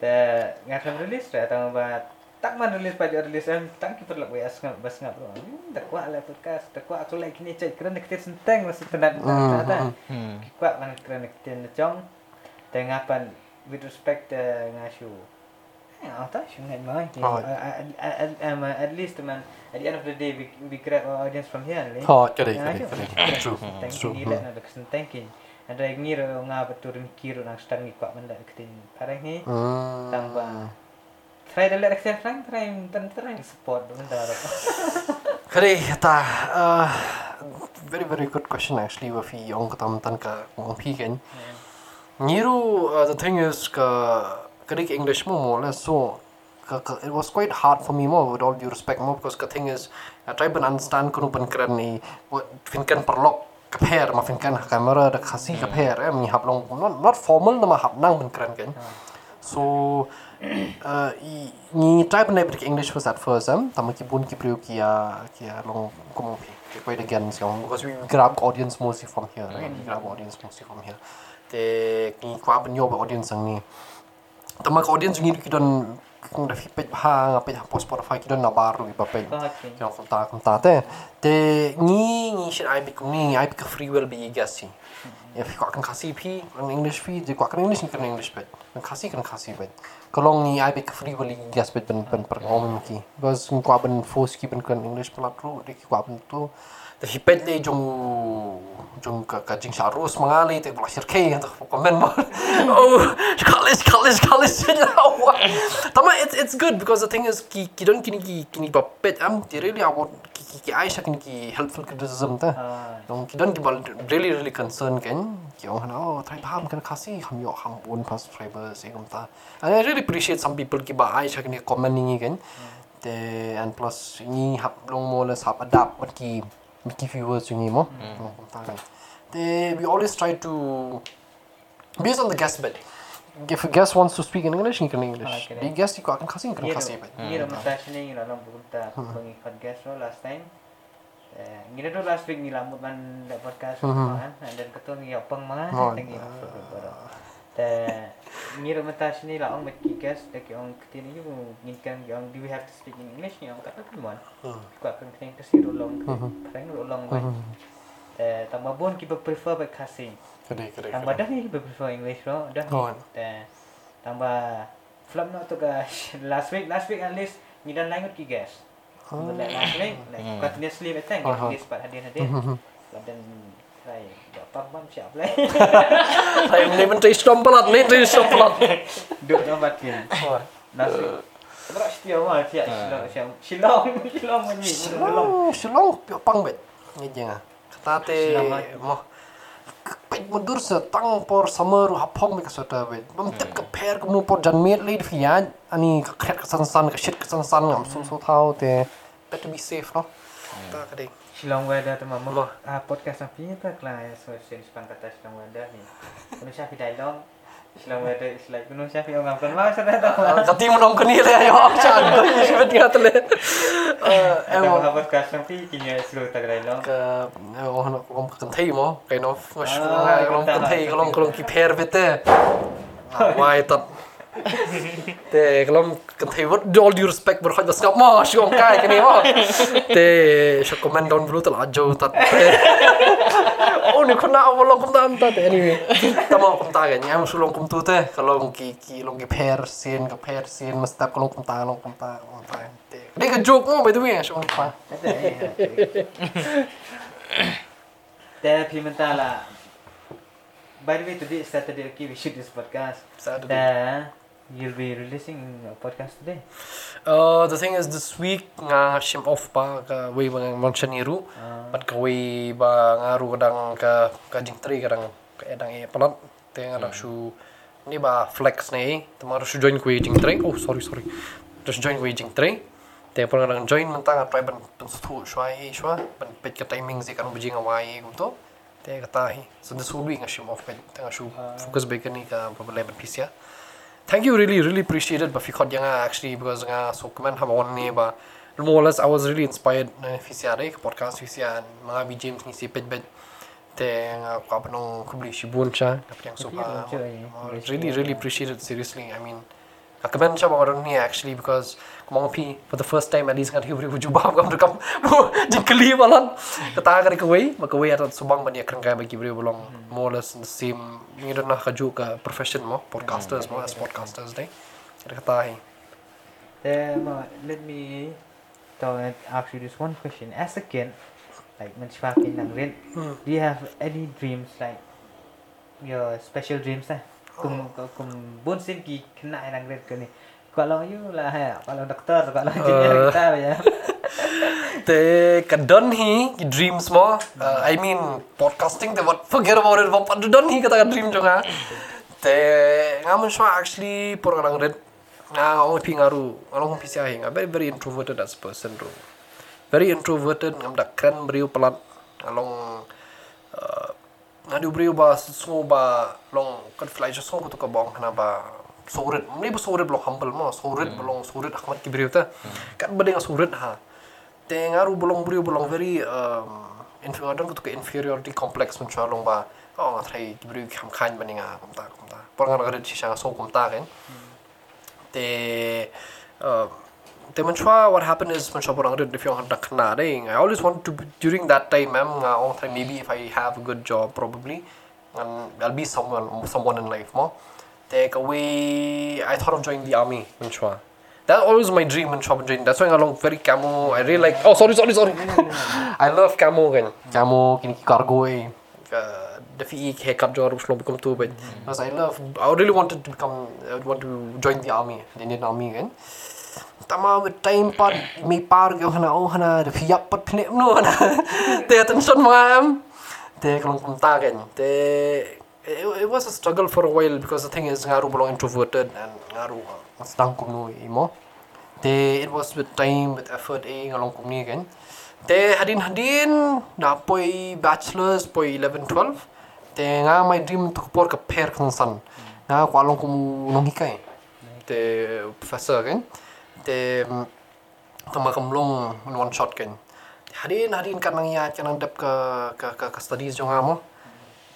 Ta nga kan release ra tang ba tak man release pa jo release am tang ki perlu as ngap bas ngap bro. Tak kuat lah podcast, tak kuat aku like ni cek keren kita senteng masa tenat ta ta. Kuat man keren kita jong. Tengah pan with respect uh, ngasu. Ya, tak sungai mai. Oh. Um, at least man at the end of the day we we grab our audience from here. Oh, tu. kadai. True. Thank True. you thank you. Ada yang ngira nga betul kiro nang stang ni kuat benda ketin. Parang ni Hmm. tambah try dah action frank try dan try support benda ro. Kadai ta uh, very very good question actually wa fi ong katam tan ka ong pi kan. Niru uh, the thing is ka ka English mo mo so ka, ka, it was quite hard for me more with all due respect more because the thing is I try to understand kuno ban kran ni what fin kan perlok kapher ma fin kan kamera da khasi kapher eh mi hap long not, not formal na ma hap nang ban kran kan so uh, ni try ban naik English was at first um tama ki bun ki priu ki ya ki ya long kumo pi. Ki quite again so because we grab audience mostly from here right? We grab audience mostly from here. Te ki kwa ban yo audience ang ni. Tama ka audience ngi ki don kung da fi pet ha nga pet ha post Spotify ki don baru i ba pet Kau hakin. Kaya kung ta kung ta te te ni ni shit ai bi kung ni ai bi ka free will bi gasi ya fi kwa kan kasi pi kan english pi. Je kwa kan english ni kan english pet. Kan kasi kan kasi pet kalong ni ai ka free will i gas pet ben ben per om ki. Because kwa ben force ki ben kan english pala tru de ki kwa ben tu jing sharus mangali te bla shir kay ta komen mo oh college college college tama it's it's good because the thing is ki ki don kini ki kini ba pet am ti really about ki ki ki aisha kini ki helpful criticism ta. Ah. dong ki don ki bal really really concern kan ki ong hana oh try paham kan kasi ham yo ham bun pas subscribers e ta. And i really appreciate some people ki ba aisha kini comment ni kan. Te and plus ni hap long mo les hap adapt what ki Long kum ta kan. Te we always try to based on the guest bed. If a guest wants to speak in English, he can English. The guest you can kan Ngiro, kasi ba. ngiro mata sini ngiro lang bukunta kongi podcast ro last time. Eh, ngiro do last week nila mo man podcast man and then kato ngi opang mga Oh, tangi baro. Te ngiro mata sini la ong meki guest de ki ong ketini yu ngin yang do we have to speak in English ni ong kata tu man. Kwa kan keng kasi ro long. Parang ro long way. Eh, tambah bon ki prefer ba kasi. Tambah dah ni kita prefer English bro. Dah ni. Eh, tambah film no tu guys. Last week, last week at least ni dan lain ki guys. Oh. Last week, like continuously I think Uh-huh. guys part hadir hadir. But then try dapat bang siap lah. Saya ni menteri stompelat ni, menteri stompelat. Duk dalam batin. Last week. Terus setia mah siap silong siap silong silong ni. Silong. Oh, Shillong pang bet. Ni jangan. Kata te Selamat. mo. Pek mundur sa tang por summer hapong me kasota bet. Mam tip ka pair ka mu por jan met lead fian. Ani ka kret ka san san ka shit ka san san ngam so so thau te. Better be safe no. Ta ka ding. Silong weather tu mah. Allah. Ah podcast apa ni tak lah so sen sepang kata silong weather ni. Kuno siapa dialog. Silong weather is like kuno siapa orang kan mau sudah tahu. Kati mo nong kani le ayo chan ko ni shibet nga tele. Eh Ada emo mga podcast nanti kini slow tak dialog. ka oh no ko kan thei mo kind of mas Kan thei what all due respect ber khajas ngap mo shong kai kani mo. Te sho comment down ajo tat. Oh ni khona awalong kum ta anta te anyway. Tama kum ta gan yam sulong kum tu te kalong ki ki long ki pair sin ka pair sin mas tap kalong kum ta long kum ta kum ta. Mo by the way. By the today is Saturday. Okay, we shoot this podcast. Saturday. You'll be releasing a podcast today. Uh, the thing is this week nga shim off pa ka way bang mang chaniru but ka way ba ngaru kadang ka ka jing tri kadang ka edang e palat. Te nga shu ni ba flex nei. Tamaro shu join ku jing tri. Oh sorry sorry. Just join ku jing tri. Te pa kadang join man ta try ban ban stu shwai shwa ban pet ka timing zi kan bujing awai gum to. Te ka tahi so this will be nga shim off pet. Te nga shu focus ba ka ni ka problem pisia thank you really really appreciate it but khot yanga actually because nga so comment have one eh, ba more or less I was really inspired na fi sia dai podcast fi sia mga bi James ni si pet bet te uh, nga ko apno kubli shi cha ka pyang so pa Thank you, Roger. uh, uh really really appreciate it seriously I mean ka comment cha ba ron ni actually because kumang pi for the first time at least kan hibri wuju ba kam kam jing kali balan kata ka ka way maka way at subang ba ni kan ka ba gibri bolong more or less the same ni ron na ka ju ka profession mo podcasters mo as podcasters dai kata hi Then uh, let me tell ask you this one question. As a kid, like when you in Nangrin, do you have any dreams like your special dreams lah? Kum kum bun sin ki kena Nangrin ke ni. Kalau you lah ya, kalau doktor, kalau engineer kita ya. te kadon hi ki dreams mo uh, I mean podcasting te what forget about it what kadon hi kata ka dream jonga te ngamun shwa actually por ngang red nga ong pi ngaru. Along pi sia very very introverted as person ro very introverted ngam da kren brio pelat. Along uh, ngadu brio ba so ba long kan fly so ko to ka bong na ba soret ni ba soret lo humble mo. Soret belong soret akmat ki brio ta kan ba dengan soret ha. Te ngaru belong brio belong very um, inferior. Don ko to ka inferiority complex mun long ba. Oh nga thai ki brio kham khan ba ni nga kum ta kum ta. Por nga ga chi sa so kum ta ken te uh, te man chwa what happened is man chwa porang red if you want to na i always want to during that time ma'am nga on time maybe if i have a good job probably and i'll be someone someone in life mo take away i thought of joining the army man chwa that always my dream man chwa join. That's why i long very camo. I really like oh sorry sorry sorry. I love camo kan. Camo kini cargo eh. Uh, the fee haircut job slow become too but because I love I really wanted to become I want to join the army the Indian army again tama with time pat may par go hana oh hana the fee up pat pne no hana te attention mam te kalong kumta gan te it, it was a struggle for a while because the thing is ngaru belong introverted and ngaru sedang kuno imo Te it was with time with effort eh ngalong kum ni kan. Te hadin hadin na poi bachelors poi 11 12. Te nga my dream to por ka per kan san. Nga ko along kum nong hikai. Te professor kan. Te tama kam long one shot kan. Hadin hadin kan nang ya kan dep ke ke ke, ke studies jong amo.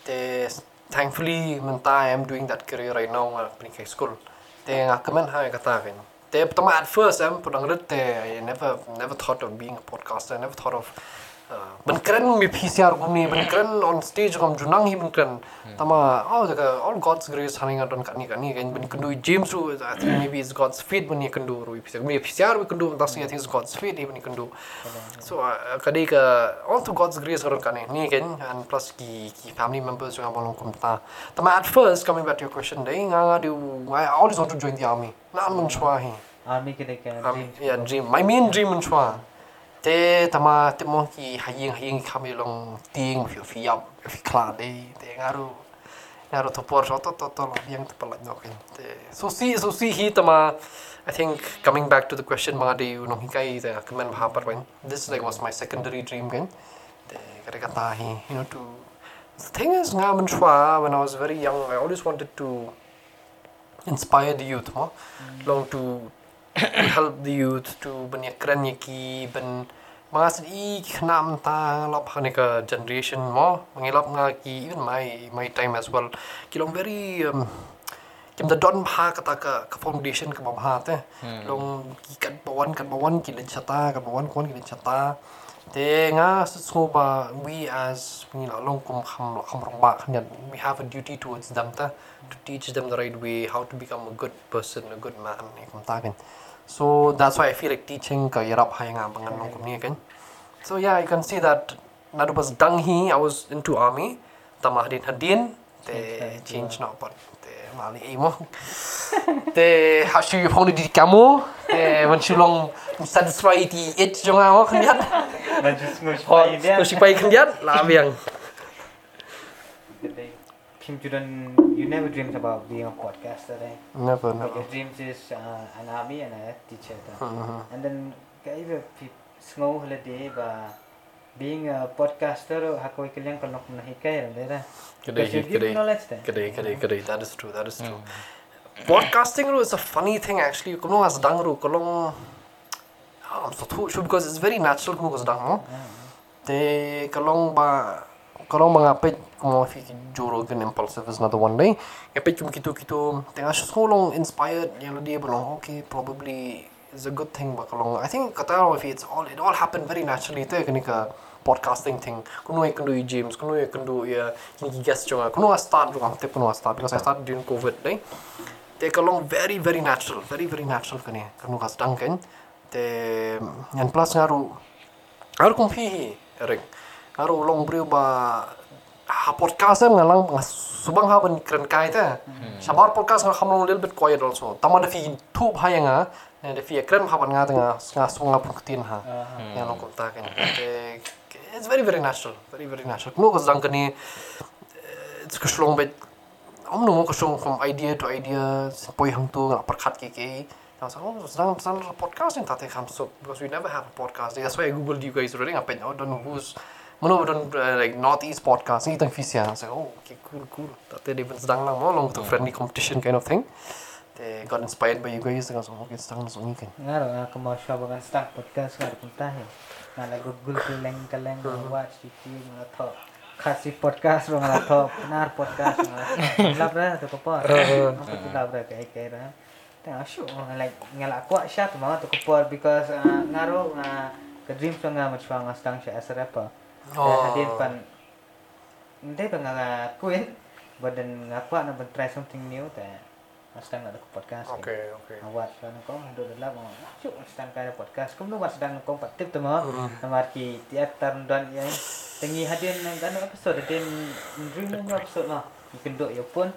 Te thankfully menta I am doing that career right now uh, in high school. Te nga kamen hai kata kan. Te pertama at first em pudang rit te I never never thought of being a podcaster. I never thought of uh, ben keren mi PCR gumi ben keren on stage kam junang hi ben keren. Tama oh the all God's grace haning adon kani kani kan ben kundu James ru I think maybe it's God's fate ben ye kundu ru PCR. Mi PCR we kundu that's I think it's God's fate even kundu. So uh, kadi ka all to God's grace orang kani ni kan and plus ki ki family members yang bolong kum ta. Tama at first coming back to your question day nga nga do I always want to join the army. Na mun chwa hi. army ke de kan Um, yeah, dream. My main dream mun chwa. Te tama te mo ki haying haying kami long ting fi fi up fi kla de te ngaru ngaru to por to to to lo yang te pala nok te so si so si hi tama. I think coming back to the question mga de nong hikai te kamen bha par wen this like was my secondary dream kan te kare kata hi you know to the thing is nga mun chwa when I was very young I always wanted to inspire the youth mo. Long to to help the youth to banya keren ye ki ben mga sad i khnam ta lop hane ka generation mo. Mangilap nga ki even my my time as well. Kilong very um, kim da don pha ka ta ka ka foundation ka bam ha te. Long ki kan bawan kan bawan ki len chata ka bawan kon ki len chata. Te nga so ba we as ni la long kum kham kham rong ba khan we have a duty towards them ta to teach them the right way how to become a good person a good man ni kum ta kan so that's why i feel like teaching ka yarap ha nga bangan long kum ni kan so yeah you can see that nadu was dang hi. I was into army. Tamadin hadin te change na but te mali imo te hashu yu phong di kamo. Te man shulong satisfy ti it jong amo khandiat Majus ngos ho ko si pai khandiat la biang. Kim Judan, you never dreamed about being a podcaster, eh? Never, like never. Your dreams is uh, an army and a teacher. Mm-hmm. And then, kaya snow holiday ba being a podcaster hako ikilyang kono kono hikay ra kadai kadai kadai kadai mm-hmm. kadai that is true that is true mm. podcasting is a funny thing actually kono as dang ru kono I'm um, so too sure because it's very natural kono as dang no mm-hmm. te kalong ba kalong mga pet kumo fi juro impulsive is another one day. Ya pet kum kito kito. Te as so long inspired yang dia belong okay probably is a good thing ba kalong. I think kata if it's all it all happened very naturally te kani ka podcasting thing. Kuno ay kundo James, kuno ay kundo ya kini guest jonga. Kuno a start jonga te kuno a start because I started during COVID day. Take along very very natural, very very natural kani. Kuno ka stang kan. Te yan plus ngaru ngaru kung fi Ngaru long brio ba ha podcast em ngalang nga subang ha ban kren kai ta. Sabar podcast nga khamlong little bit quiet also. Tama da fi tu bhaya nga. Ne da fi kren ha ban nga nga nga sunga puktin ha. Yan long kumta kan. It's very very natural, very very natural. Kuno ka stang kani it's kaslong bet om no kaslong from idea to idea poi hang tu nga perkhat ke ke I was like, oh, sedang sedang podcast ni kam so because we never have a podcast. That's why I googled you guys already. Ngapain? Oh, don't know who's Mana don uh, like Northeast podcast ni tang fisia. I was like, oh, okay, cool, cool. Tate dia pun sedang lang mo long to friendly competition kind of thing. They got inspired by you guys. Was like, okay, sedang so ni kan. Ngaro ako mo siya bagan start podcast ngaro puntahe. Na nagugul kaleng kaleng watch YouTube mga to. Kasi podcast ro mga to. Pinar podcast mga. Lab ra to ko pa. Ako lab ra kay kay ra. Ta sure like ngala ko siya to mga to ko pa because uh, ngaro nga ka dream so nga much nga stang siya as rapper. Oh. Hadin pan hindi pa nga queen but then nga ko na ban try something new ta. Mas tang ko podcast. eh. Okay, okay. awat kan ko do de la mo cuk sedang kaya podcast kum nu mas sedang ko patip tu mo namar ki teater dan yang tengi hadin nang kan episode den dream episode no ikan do yo pun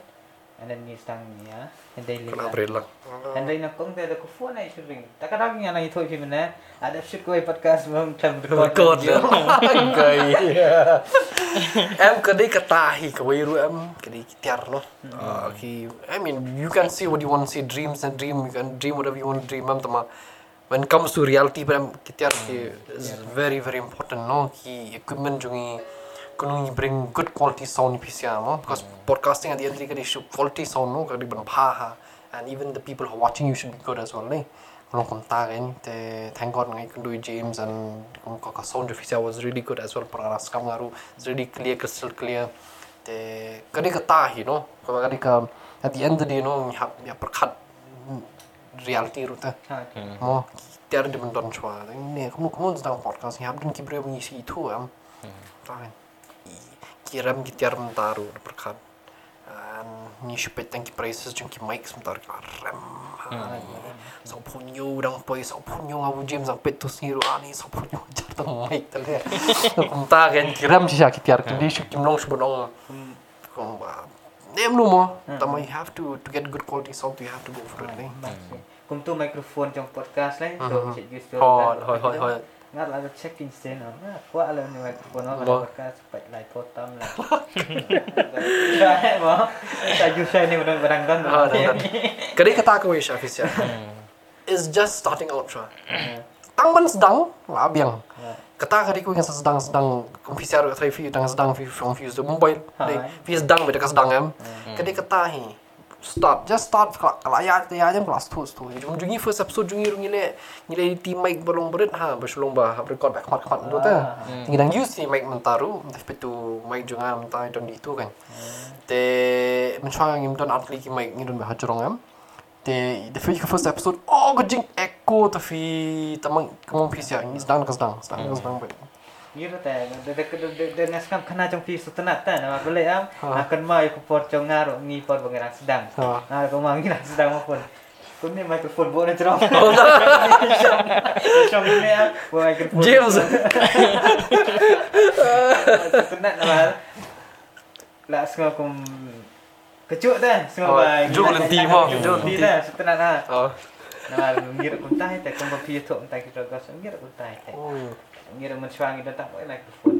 and then ni ni ya and then link upgrade and then nak kong ada ko phone ai shooting tak ada yang nang itu sih mana ada shoot ko podcast mo macam Record lang. Gaya. em kadai katahi kawairu em kadai kitiar no. Uh, ki I mean you can see what you want to see dreams and dream you can dream whatever you want to dream em tama when it comes to reality but kita is very very important no ki equipment jungi kunung bring good quality sound ni because podcasting at the end of the day should quality sound no? Kadi ban pha ha and even the people who are watching you should be good as well ni kunung kon ta gen te thank god ngai kundu James and kunung ka sound pisia was really good as well para skam ngaru it's really clear crystal clear. Te kadi ka ta hi no? Kadi ka at the end of the day no? Ya ya perkhat reality ru ta ហើយ mo tiar di benton chua. Ne kamu kamu sedang podcast ni habdun ki brio mengisi itu am tahan kiram kiram ki tiar mtaru perkan an ni shupet tanki prices mm. jung mm. ki mics mtaru kiram so punyo dang poi so punyo abu jim mm. sang pet to siru ani so punyo jar tang mic tele Unta gen kiram si sha ki tiar ki ni shuk Kom ba. nem lu mo. You have to to get good quality sound you have to go for it kum tu microphone jung podcast lai. so hoi hoi hoi hoi. ngat la check in scene ah kuat ala ni microphone no Bo. podcast spek lai potom lah Saya mo saya use ni barang barang Ah, dan, dan. Kadi kata aku Isha Fis ya. Is just starting out Shah. Tang man sedang labiang. Kata kadi ku yang sedang sedang kompisar kata fi tang sedang fi confused the mobile. Dei fi sedang beda ka sedang am. Kadi kata hi start just start kalau ya ya jam kelas tu tu jung jungi first episode jungi rungi le ngile ti mic belum berit ha bersulung ba record back mat mat tu ta ngidang use ti mic mentaru. Tapi tu mic junga mentai don itu kan. Te mencoba ngim don atli ki mic ngidon ba hajrong am te the first first episode oh gajing echo tapi tamang kamu pisia ni sedang ke sedang? Sedang ke sedang ba Gitu teh, de de de de naskam kena trong fi sutenat teh, nama boleh am, Ha. akan mau ikut por trong ngaruh ni por bangirang sedang. Ha. Nah, kau mau ngirang sedang apa pun. Kau ni microphone buat nanti orang. Trong ni am, buat microphone. James Sutenat nama. Lah semua kum kecut teh, semua Oh, baik. juk lenti mo, juk juk lenti. teh, sutenat ha. oh Nama ngira kum tai teh, kum bapi tu entai kita gas, ngira kum tai teh. oh Ngira mencuang kita tak microphone.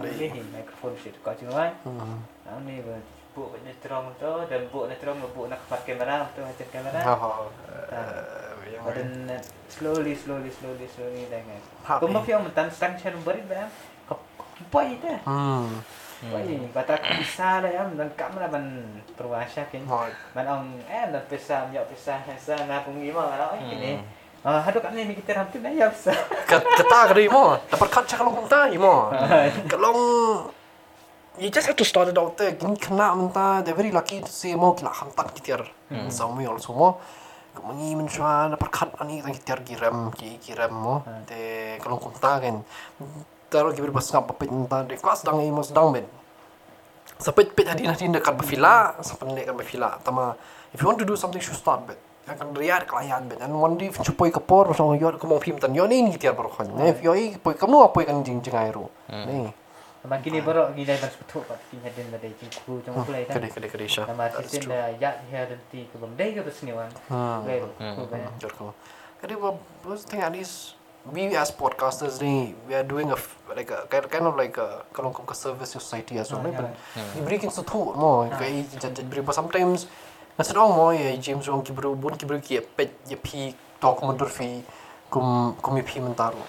Baik. Ini microphone sih kau cuma. hmm Nah, ni ber buk ni terong tu dan buk ni terong buk nak kepat kamera tu macam kamera. ha ha yang Dan slowly slowly slowly slowly dah. Ha, Kau eh. mau film mentan stang chen beri dah. Kau pai dah. hmm Pai kata bisa dah ya dan kamera ban perwasa kan. Man ong eh dan pisah nyok pisah sa na pun gimana lah ini. Ah, haduk kat ni mi kita hampir dah ya bisa. kata kadi mo dapat kaca kalau kung tahi mo kalau you just have to start it out there gini kena mentah they're very lucky to see mo kila hantar kitir sa mo also mo Kemangi mencuan dapat kat ani tang kitir giram ki giram mo te kalau kung tahin taruh bas ngap papit mentah de klas dang imo sedang ben. Sapit pit hadin hadin dekat berfila, sampai dekat berfila. Tama, if you want to do something, you should start bet. Bet. Ne, if yo i poi kamu apa kan jing jing airu. Ne. Teman kini baru gila ban sebetul pat kini hadin dah cingku cuma kulai dah. Kade kade kade sha. Nama That is sistem true. dah ya ya nanti ke bendai ke besniwan. Hmm. Baik. Hmm. Baik. Jor ko. Kade wa was thing at least we as podcasters ni we are doing a like a kind kind of like a kalau kum ka service society as well. Ah, ne, But yeah. di berikan setu mo kai jadi beri sometimes nasa dong mo ya James Wong kibru bun kibru ki pet ya pi talk mundur fi kum kum ya pi mentaru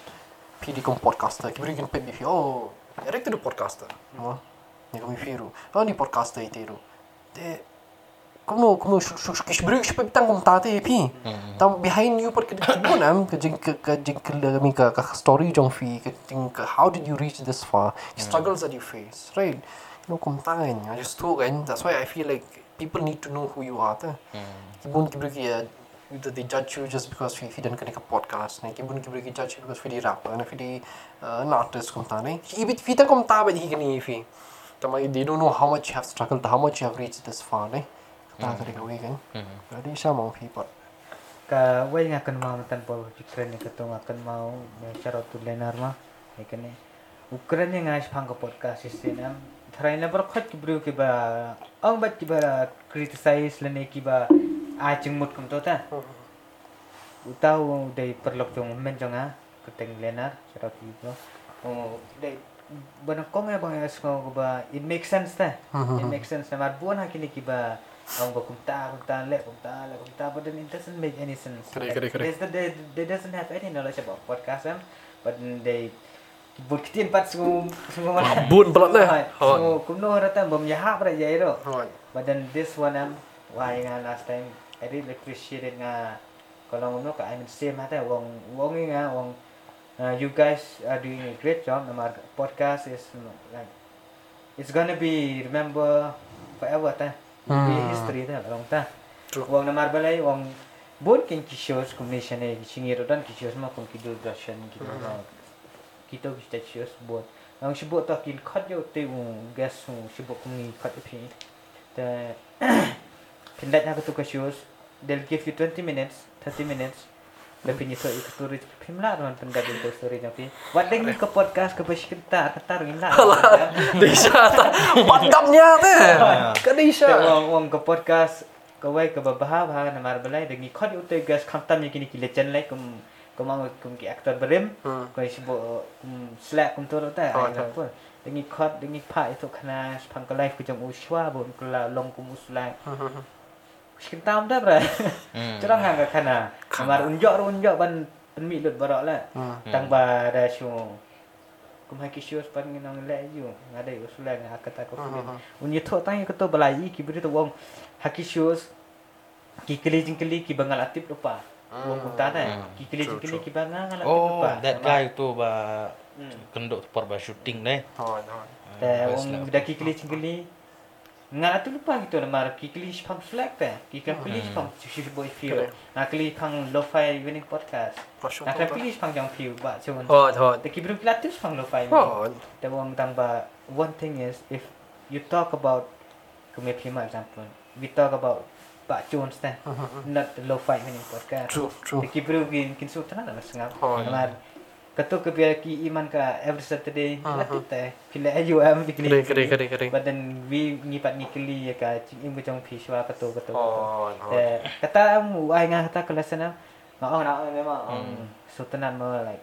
pi di kum podcaster kibru kin pet bi fi oh direct to podcaster mo ni kum fi ru oh ni podcaster itu ru de como como kibru kibru tang kum tate pi tam behind you per kibun am ke jing ke ke jing ke mi ka ka story jong fi ke jing ke how did you reach this far? Struggles that you face right? No kum tangan I just tu kan that's why I feel like people need to know who you are ta kibun kibru ki ya either they judge you just because we dan kena ka podcast ne kibun kibru ki judge you because we di rap na fi di uh, an artist kum ta ne ibit fi ta kum ta ba di kini fi tama they don't know how much you have struggled how much you have reached this far ne ta ka di ka we kan. Jadi sama people Ka wai ngakan mau mentan pol Ukraine ke tu ngakan mau cara tu lenar mah. Ikan ni. Ukraine yang ngas phang ke podcast sistem. Tharai na bar khat kibru ke ba ang bat ki ba criticize lene ki ba a chung mut kum to ta. Utau dai perlok jong men jong a keteng lenar cara tu bro. Oh dai bana kong ya bang ya semua ba it makes sense ta. It makes sense na mar buan hakini ki ba Ang kumta, kumta, le, kumta, le, kumta, but then it doesn't make any sense. Correct, correct, correct. They, they, they doesn't have any knowledge about podcast but they buat kitin pat semua semua mana. Buat belat lah. Semua kumno rata bom jahat pada jai tu. But then this one um, why nga last time I really appreciate it nga kalau ngono ka I'm same hata wong wong ni nga wong uh, you guys are doing a great job. Nama podcast is like it's gonna be remember forever ta. Be Hmm. history ta long ta. Wong namar balai wong bon kin kishos combination ni singiro dan kishos ma kum kido dashan kita kita kita kishos bon. Ang sibuk ta kin cut yo te wong gas wong sibuk kum ni cut pi. Ta pindat na tu kishos they'll give you 20 minutes 30 minutes Lepas ni so ikut story Pim lah teman pendat itu story nanti. Wadeng ni ke podcast ke pesikita ketar ni lah. Desha ta. Padamnya teh. Ke Desha. Wong wong ke podcast ke wai ke babah bah na mar belai dengi khot utai gas khamtam ni kini kile chen lai kum kum ang kum ki actor berim Hmm. ko sibo kum slack kum tu ta Oh, ai apa? dengi khot dengi pa itu kena pang live ku jam uswa bon kula long kum uslang sekitam dah bra Hmm. cerang hang ka kana mar unjok ro unjok ban penmi lut barok la tang ba da shu kum haki shu pan nginang le yu ngadai uslang akata ko Hmm. Unye thok tang ko to balai ki beri to wong. Haki shows ki keli jing keli ki bangal atip lupa. Wong kunta ta Hmm. ki keli jing True, keli ki bangal atip Oh, that guy tu ba Hmm. kenduk por ba shooting deh. Hon. Hon. Ta Ah, wong da ki keli jing keli ngal atip lupa gitu na mar ki keli spam slack ta. Ki kan keli spam si boy feel. Correct. Na keli pang lo-fi winning podcast. Masuk. Na kan keli spam jang feel ba cuman. Hon. Hon. Ta ki beri pilatus pang lo-fi. Hon. The one tang ba one thing is if you talk about kami prima example we talk about Pak Jones then not the low fight winning podcast True. True. the kibru gin kin su tanan na sengap Oh, namar kato ke biar ki iman ka every saturday Mhm. latih teh pila ayu am Kere bikli kere kere kere. but then we ngipat ngikli ya ka cing im bujong piswa kato kato Hon. Hon. Te kata am ai nga kata kelasana ngau na memang Hmm. so tenan mo like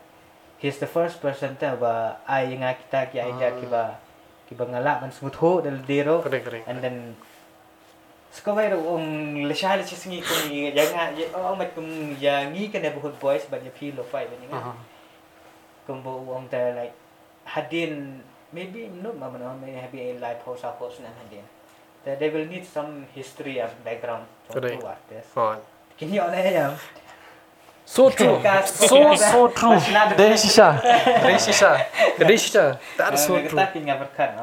he's the first person te ba ai nga kita ki ai ja ki ba ki ba ngala man smooth ho dal dero Kere kere. and then Ro ong lesha lesha singi ko ni yang ya oh mat kum ya ngi ka neighborhood boys but ya feel lo fight ni nga kum bo ong ta like hadin maybe no mama no may have a live post up post na hadin that they will need some history and background from Correct. two artists Hon. kini on ya So true. So so true. Dari Shisha. Dari Shisha. Dari Shisha. That is so true. Kita tinggal berkat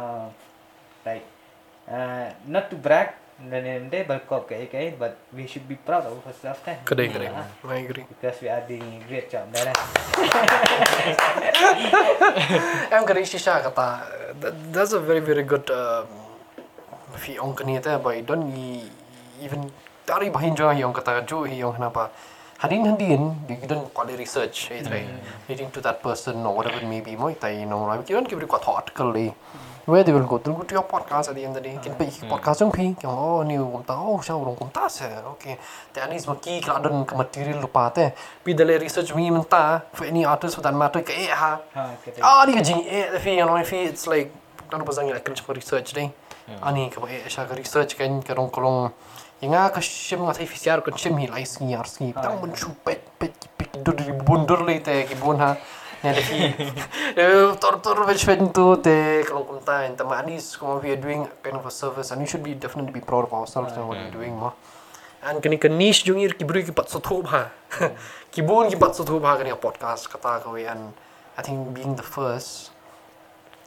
like uh, not to brag dan nanti berkop ke AKA but we should be proud of ourselves kan kere. Ah, I agree. because we are doing a great job dah lah Em kere Shisha kata. that- That's a very very good. um, Fi ong kini tu, but don't i- even dari bahin juga yang kata jo yang kenapa. Hadin hadin, you don't call it research, eh, right? Leading to that person or whatever it may be, mo itai no right. You don't give it a article le. Where they will go, they'll go to your podcast at the end of the day. Kin pe podcast jong pi, yang oh ni kum ta, oh siya urong kum ta se, okay. Te anis maki keladan ke material lupa te. Pi dale research mi menta for any artist for that matter ke eh ha. ha Ah, ni kajing eh, fi yang orang fi it's like apa sangat kerja for research deh. Ani ke eh siya ke research kan kerong kolong yang nga ka sim nga thai fisiar kan sim hi lai ski ar ski tang mun chu pet pet pet dur di bundur le te ki bun ha. De fi. Tor tor vech fen tu te kolong kunta en tama anis como we are doing kind of a service and you should be definitely be proud of ourselves and what we're doing mo. And kini ka niche jung ir ki bru ki pat so thob ha. Ki bun ki pat so thob ha kani podcast kata ka we and I think being the first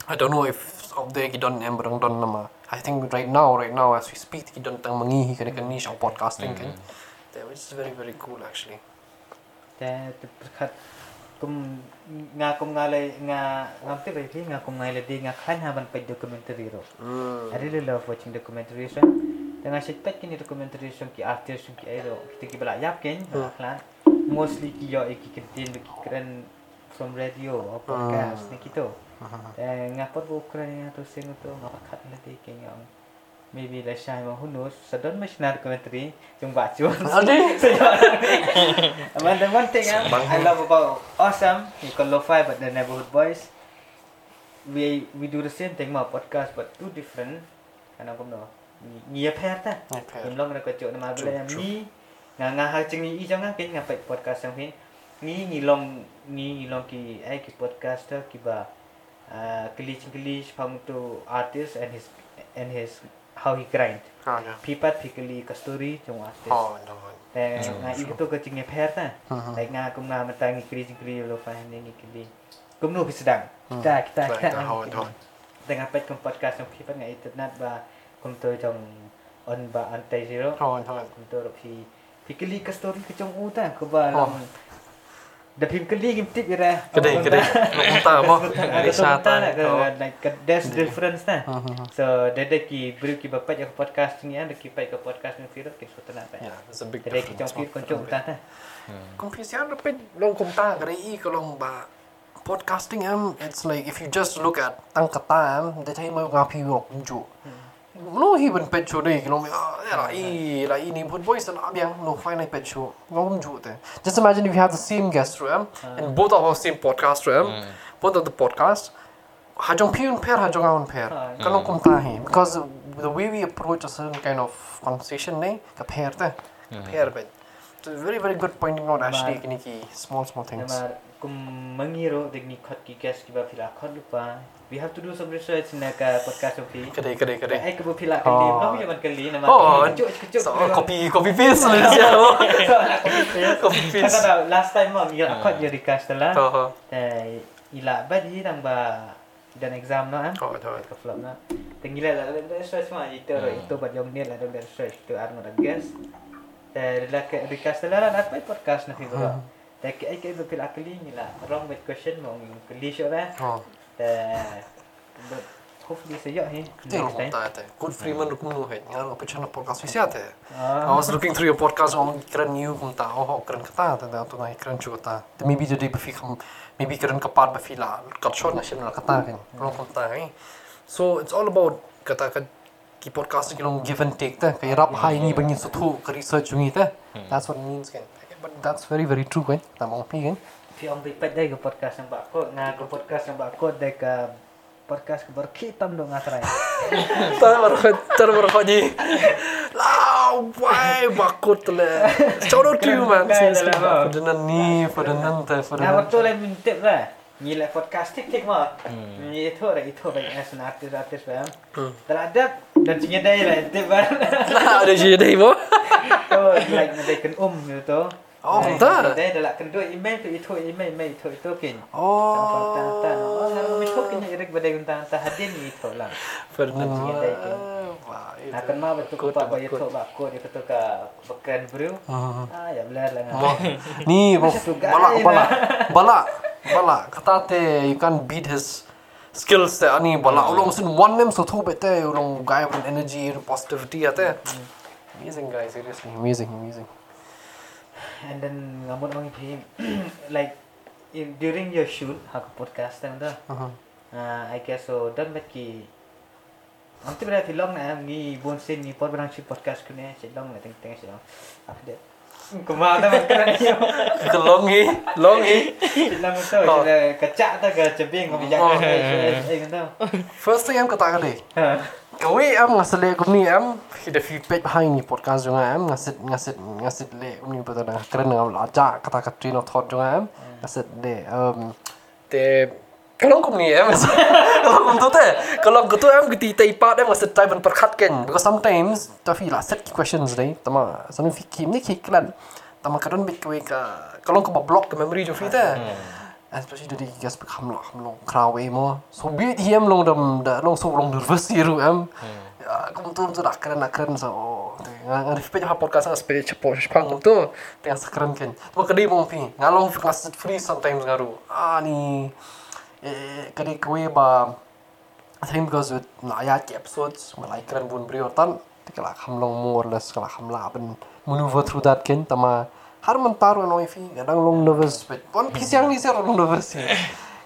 I don't know if of the kidon em barang don nama. I think right now, right now as we speak, kidon tang mangihi kani kan niche podcasting kan. That which is very very cool actually. te berkat kum nga kum ngalai nga ngam te bai nga kum ngalai di nga khan ha pe documentary ro Mm. I really love watching documentaries. Dengan sepat kini documentaries ki artis ki aero kita ki bala yap ken klan mostly ki yo ki kentin ki keren from radio or podcast ni kita. Eh ngapot bu keren tu sing tu ngapakat nanti ken yang maybe shai ma who knows na documentary jung ba chu. Adi. And the one thing um, I love about awesome, you call lo-fi but the neighborhood boys. We we do the same thing ma podcast but two different. Ano ko no. ngia pher ta Ngia pher. im long na ko chok na ma bele True, ni nga nga ha ching ni i jang nga kin nga pai podcast sang phin ni ni long ni ni long ki ai ki podcaster ki ba uh, kili ching kili phang to artist and his and his how he grind. Ah, yeah. pipat pikali kastori chung artist Oh, no. Eh, nga i to ka ching ngia pher ta Mhm. like nga kum nga mata ngi kili ching kili lo fa ni kili kum no pisedang kita kita. kita how. dengan pet kum podcast yang pipat nga internet ba kum to trong on ba antai zero. Oh, no. kum to ro pi pikali kastori ke chung u dari kedih gimtik kira kedih kedih tak apa Malaysia tak like there's difference nah so dari ki beri ki bapak yang podcast ni ada ki baik ke podcast ni kira ki so tenang tak ya it's a big difference dari ki kongkong tak confusion repet long kom tak kare i kolong ba podcasting am it's like if you just look at tang kata am they tell you ma ngapi wok ju hmm. mnogi vẫn pet chu dei kilom la i la i ni put boys and abiang no fine pet chu ngom chu just imagine if you have the same guest room and both of our same podcast room both of the podcast hajong piun pair hajong pair. Kalo kum ta because the way we approach a certain kind of conversation nei ka pair te pair bet very very good pointing out actually ki small small things. Nama kum mangiro degni khot ki guest ki ba phila khot lupa. We have to do some research na ka podcast pi Kedai kedai kedai. ai ka phila kali. Oh. no ya man kali? Nama Oh, kecuk kecuk so copy copy paste. Lah siya. Copy paste. Kata last time mo ngira khot je recast lah. Oh, eh ila ba di nang ba dan exam no am oh, oh. ka flop na tingila la la research ma itu itu ba jom ni la da research tu arno da guest eh la ke recast la la pa podcast na fi ba ta ke ai ke ba phila kali ni la wrong with question mo kali sho la Oh. eh but hopefully sa yo he Itu yang aku tak ada. Good Freeman aku nu hai. Ngar aku channel podcast visi ada. Ah. I was looking through your podcast on keren new kung ta. Oh, keren kata ta tu nai keren juga ta. Tapi maybe jadi berfi kam maybe keren kapat berfi la. Kat short na channel kata kan. Kalau kung ta hai. So it's all about kata kat ki podcast ki long give and take ta. Kaya rap hai ni bangin sutu ke research jungi ta. That's what it means But that's very very true kan. Tak mau pi kan. Pi om bi pat dai ke podcast yang bak ko nga ke podcast yang bak ko dai ke podcast ke berkitam dong ngatrai. Tak berkot, tak berkot ni. Lau, why bakut le. Out to you man. Perdenan ni, perdenan te, Nah perdenan. waktu lain minta lah. Ni lah podcast tik tik mah. Ni itu lah itu banyak as an artis artis bang. Terhadap dan cingnya dai lah itu bang. Lah, ada je deh mo. Oh like kan um gitu. Oh, entah. Dai dah kan dua email tu itu email email itu itu kin. Oh. Sampai tan tan. Oh ngaruh itu kin irik badai gunta tan hadin ni itu lah. Dai kin. Wah, itu. Nah kan mah betul ko pak bayar tu bak ko dia kata ka bekan bro. Hmm. Ah ya belar lah. Ni, mo. Macam tu, Bala, guys. bala. Bala. Bala. Kata te, you can't beat his skills te ani bala ulong sin one name so thu bete ulong guy with energy positivity ate amazing guy seriously amazing amazing And then ngamut orang ini like in, during your shoot hak podcast tang dah. uh-huh. Uh, I guess so dan baki Nanti pada film na ni bonsin ni pot berang shoot podcast ku ni sedang na teng teng sedang. Apa dia? Kemana makan ni? Ke long hi long hi Film tu sudah kacak tu ke cebing kau bijak Oh. eh eh kau tahu. first thing am kata kali Ha. Kawi am ngasih le kumni am hida feedback behind ni podcast juga am ngasih ngasih ngasih le kumni betul dah keren ngam aja kata kata train of thought juga am ngasih le um te kalau kumni am kalau kum tu te kalau kum tu am kita tai part am ngasih try ben ken because sometimes tapi lah set questions deh tama sampai fikir. Ni kiklan tama kadang bit kawi ka kalau kum block ke memory jo fi te especially dari gas bekam lah ham long kraw e mo so bit hiam long dam da long so long nervous iru am ya kum tu tu dak keren dak keren. So ngang ngang fi ha podcast ngang spele cepo spang tu tengah sekeren ken tu kedai pi ngalong free sometimes ngaru. Ah ni eh kedai kue ba I think because with naya episodes well I keren bun brio tan tikala ham long more or less kala ham la ben maneuver through that ken. Tama har man taru no fi kadang long nervous but pon pisang ni ser long nervous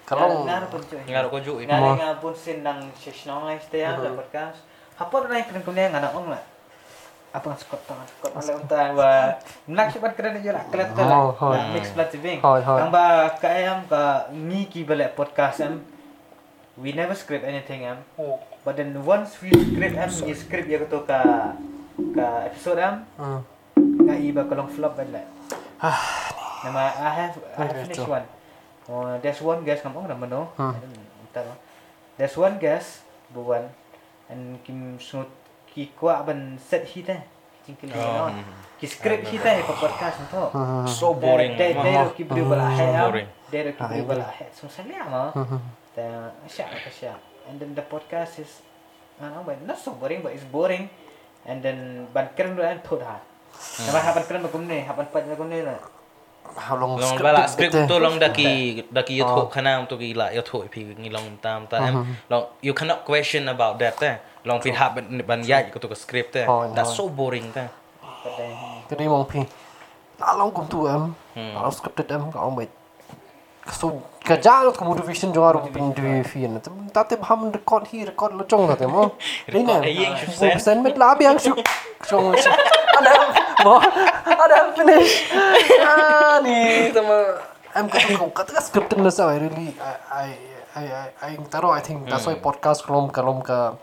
kalau Ngar pun cuy. Ngar ko ju Ngar nga pun sin nang session online stay ada podcast. Apa na keren kunya ngana ong lah. Apa nga skot tangan skot ala unta wa nak sipat keren aja lah Oh, oh. lah. Mix plat bing. Oh, oh. Ang ba ka ayam ka ni ki balik podcast am. We never script anything am. but then once we script am ni script ya to ka ka episode am Hmm. nga iba ko long flop bad like nama I have I have finished one oh there's one guest ong nama no Hmm. Entah no. there's one guest buwan and kim smooth ki kwa ban set hit eh cingkin Oh, no ki script hit eh pa podcast to Hmm. So boring. Dia dia ki beri bala So hai am. boring. Dia ki beri Ah, bala hai. So saya ama. Hmm. Dan syak apa syak. And then the podcast is ah but not so boring but it's boring. And then ban keren dan thod ha. Nama hapan keren bakum ni, hapan pat bakum ni lah. How long Long script bala script tu eh? long daki daki you thok khana tu ki la you thok pi ngi long tam ta em long you cannot question about that eh long pi hab ban ya ko tu ka script eh Oh, that's no. so boring ta cái đấy mong phi đã long cùng tu em Hmm. đã scripted em có ông mày so kerja lo kamu division juga ro pin di fian tapi ham record hi record lo chong ta mo Record eh, yang syuk sen. met labi yang syuk chong ada mo ada finish ah ni tama em kata kau kata scripted na sa I really I I I I I I think that's why podcast kolom kolom ka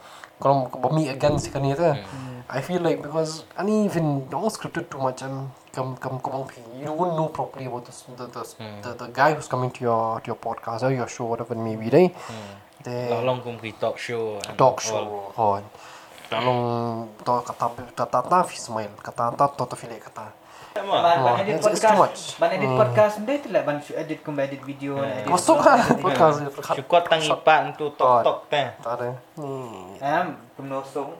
kolom ka bami against hmm. kan itu hmm. I feel like because ani even don't scripted too much and come come come you wouldn't know properly about this, the, the, hmm. the the guy who's coming to your to your podcast or your show whatever it may be right? The long long kum talk show and talk all. Oh, show on Talong to kata kata kata Ismail kata kata to to file kata. Ban ban Oh, edit it's- it's too podcast. much. Ban edit podcast dia tu lah ban shoot edit kembali edit video edit. masuk ha podcast Syukot tang ipan tu tok tok ta tak ada ni Am kumnosong.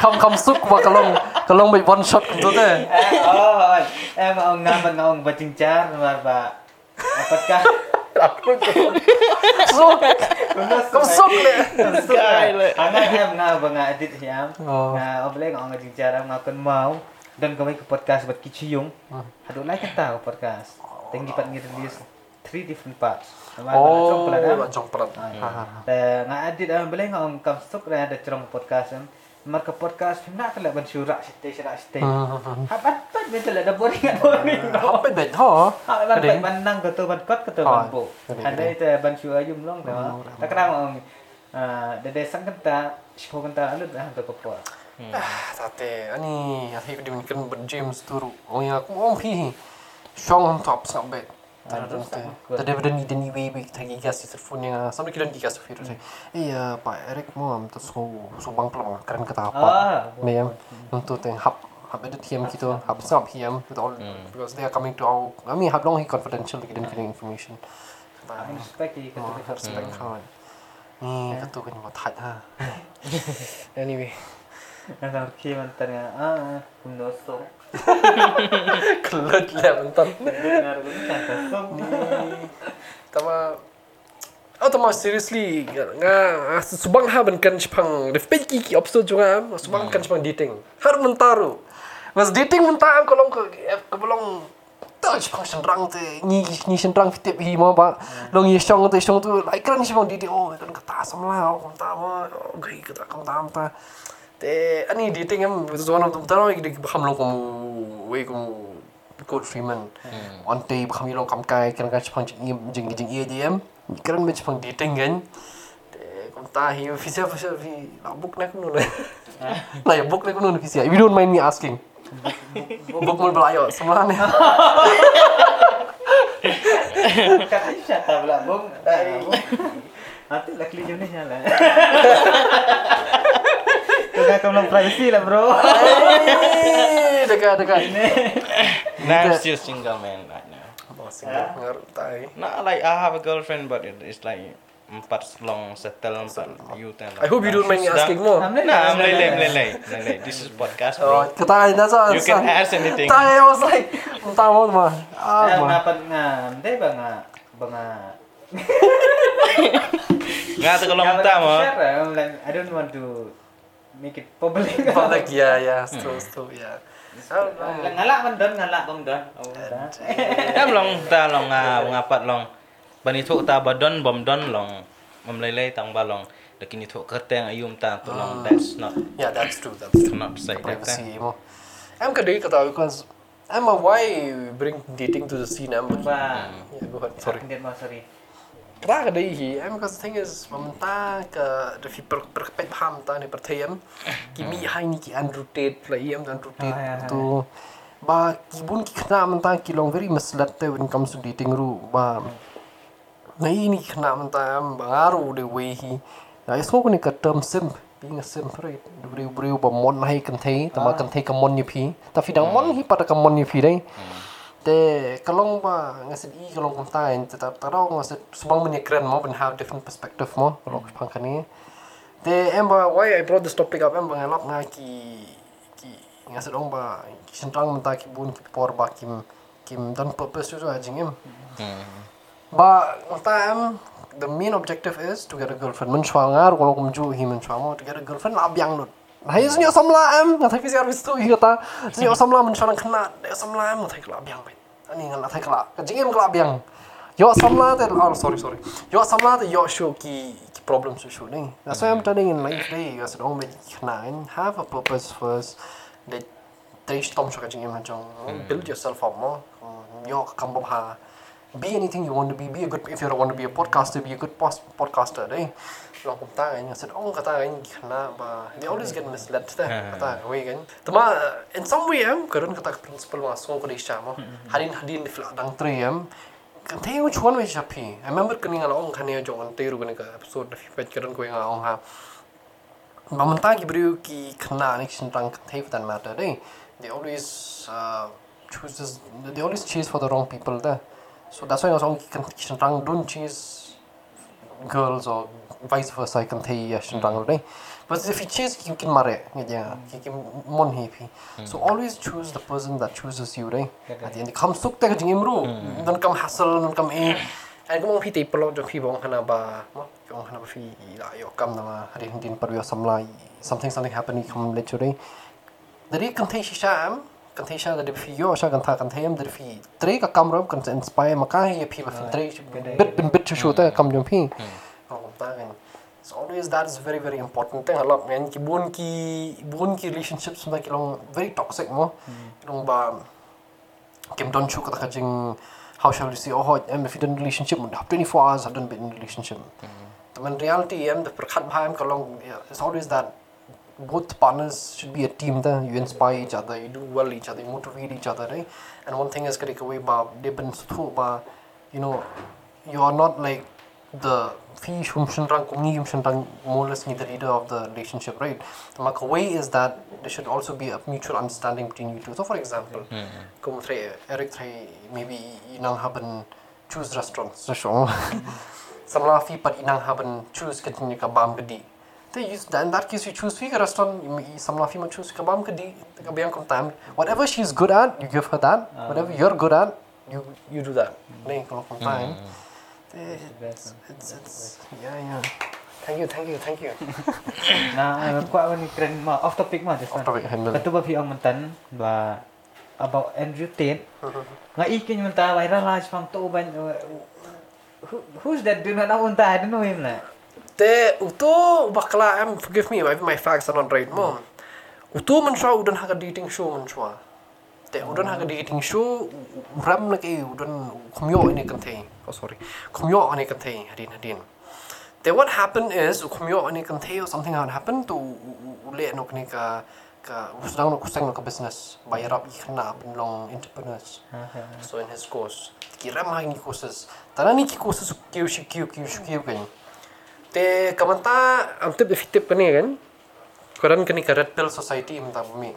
kam kam suk wa kalong kalong by one shot tu teh Eh oh, em ông nam ban ông ba cingcar mar ba podcast. suk kam suk le Sekali le. Ana em nga ba nga edit siam. Oh. Nga oble nga nga cingcar nga kon mau dan kami ke podcast buat kiciyung. Hadu lai kan tahu podcast. Tinggi pat ngi-release three different parts. Nama oh pelan am. jong pelan Eh, nga edit am boleh nga ang kam suk ra ada cerong podcast am. Mar ke podcast nak kala ban syurak sitte syurak sitte. Hapat pat betul ada boring boring. Apa bet ha? Ha ban pat ban nang ke tu ban kot ke tu ban Oh, Ada itu ban syu ayum long. Tak kena ang ah de sang kenta spo kenta alut ah ke ko. Ah, tate, ani, ati ko kan ben James turu. Oh ya, aku om pi. Shong on top sampai. Tadi tadi benda ni deni way way tadi gas telefon yang sampai kita di gas tu firman. Eh ya, Pak Eric mau am tu so so bang pelang keren kata apa. Ah. Yang untuk teng hub hub ada TM kita hub sab PM with all because they are coming to our I mean hub long he confidential kita getting information. Respect di Oh, kata respect kawan. Ni kata kan mau tad ha. Anyway. Nang ki mantan nga ah kumnosong. Kelut lah song. Tama Oh, tama seriously nga subang ha ban kan chpang refpet ki ki episode juga subang kan chpang dating. Har mentaru. Mas dating mentang kolong ke ke belong ta chpang senrang te ni ni senrang fitip hi ma ba long ye shong te shong tu like kan chpang dating oh kan kata samla oh ta ma gai kata kam ani dating am zuan tu taro ki ham long kom we kom Code Freeman. One day kami lo kam kai kan kan chpang jing jing jing ye DM. Kan me chpang dating kan. Kom ta hi official official hi la book na kuno le. La ya book na kuno official. If you don't mind me asking. Book mo belayo semua ni. Kata ta pula bong. Nanti lah kli ni siya kau belum privacy lah bro. Dekat dekat. Nah, I'm still single man right now. Single ngar tai. Not like I have a girlfriend, but it, it's like empat long settle empat you tell. I hope you don't mind me asking more. Nah, I'm lele lele lele. This is podcast, Oh, bro. kata ina sa. You can ask anything. Tai I was like, entah mau mah. Ah, Ah, mah. ngapat nga, hindi ba nga, ba nga, Nga tu kalau nga minta ba- mo. share, ah, I'm like, I don't want to make it public. Like ya ya, true true ya. Lang- Ngalak man doon, ngalak kong doon. Oh, da. Em long ta long nga ngapat long. Bani tu ta badon bom don long. Memlele tang balong. Lakin itu kerteng ayum ta tu long. That's not Yeah, that's true. That's true. not say that. privacy mo. I'm kadai kata because I'm a why bring dating to the scene. I'm Ba, yeah, go ahead. Sorry. Tragedie, because the thing is, Mamta, if you pick Pam, Tani Patam, Kimi Haini Andrew Tate, play him, Andrew Tate to. បាទគីបុនគីខ្នាមតាគីឡង very mislet ទៅ when comes to dating រូបាទនេះនេះខ្នាមតាបារូ the way he ហើយស្គូនេះក៏ term simp being a simp right រីវរីវបំមុនហើយកន្ទេតើមកកន្ទេកមុនយីភីតើហ្វីដងមុនហ៊ីប៉តកមុនយីភីដែរ te kalong ba ngasit i kalong kong tai te ta ta ro ngasit sumang menye kren mo ben have different perspective mo kalong kong hmm. pang kani. Te em ba why i brought this topic up em ba ngelap nga ki ki ngasit ong ba sentang menta ki bun ki por ba kim kim don purpose so ajing em. Hmm. Ba ngta em the main objective is to get a girlfriend. Men shwa ngar kalong ju hi men mo to get a girlfriend abyang nut no hai is ni samla em ngata fi ser vistu hi ta ni samla men chwa khna de samla em thai kla byang bai ani ngala thai kla ka jing em kla byang yo samla te oh sorry sorry. Yo samla te yo show ki problem su show ni that's why i'm telling in life day you guys don't make khna and have a purpose they stom chwa ka jing em jong build yourself up mo yo kam bo ha be anything you want to be. Be a good if you want to be a podcaster, be a good podcaster. Right? longum ta gain said oh kata gain khna ba they always get misled to that kata gain tama in some way am karun kata principle ma so kore sha ma harin hadin fil dang tre am kante u chuan we sha phi. I remember kini ala ong khane jo on te ru gane ka episode fi pet karun ko nga ong ha. Ma man ta ki bru ki khna ni chin tang kante for that matter they they always uh, choose this, they always chase for the wrong people there so that's why I was on kitchen tang don't chase girls or vice versa I can tell you shin rang right. But if you chase you can mare yeah you can mon happy. So always choose the person that chooses you right. At the end come suk ta jing imru. Don't come hassle don't come in. And kung phi tape lo jo phi bong hana ba mo yung hana ba phi la yo kam na ma hari din par yo samlai something something happening come literally. Dari kan thei shisha am kan thei sha dari fi yo sha kan tha kan thei am dari fi tre ka kam rom kan inspire ma ka ye phi ba fi tre bit bin bit chu ta kam jom phi oh kan So always that is very very important thing a lot man ki bon ki bon ki relationships like long very toxic mo hmm. long ba kim don chu ka jing how shall we say oh em if you in relationship 24 hours I done been in relationship mm. but in reality em the prakhat bhai ka long it's always that both partners should be a team there. You inspire each other, you do well each other, you motivate each other, right? And one thing is getting away by depends through ba you know, you are not like the fee shum shinrang kungi yum shinrang more or less the leader of the relationship, right? The mak way is that there should also be a mutual understanding between you two. So for example, hmm. kum tre Eric tre maybe inang haben choose restaurants. So Samla fi pat inang haben choose continue ka bam gedi. They use that. In that case you choose figure restaurant you may- some of you might choose kabam kadi kabiyang kom time whatever she's good at you give her that. Ah. Whatever you're good at you you do that. Hmm. Nay, kalau kom time Eh, hmm. It's, it's it's yeah yeah. Thank you thank you thank you. Nah, kuat ni keren mah off topic mah just. Off topic, handle. Katu ba piang mentan ba about Andrew Tate. Nga ikin menta viral lah fam to ban who, who's that? Do not know unta I don't know him lah. te uto bakla am forgive me if my facts are not right mom uto man sha udan haga dating show man sha te udan haga dating show ram na ke udan kumyo ini kan the oh sorry. Kumyo ini kan the hadin hadin te what happened is kumyo ini kan the something had happened to ule no kni ka ka usang no kusang no ka business. Bayar up ikna long entrepreneurs. So in his course kira mah ni courses. Tanani ki courses kiu shi kiu kiu shi kiu kan te kamanta am tip fitip kani kan koran kani ka red pill society mta bumi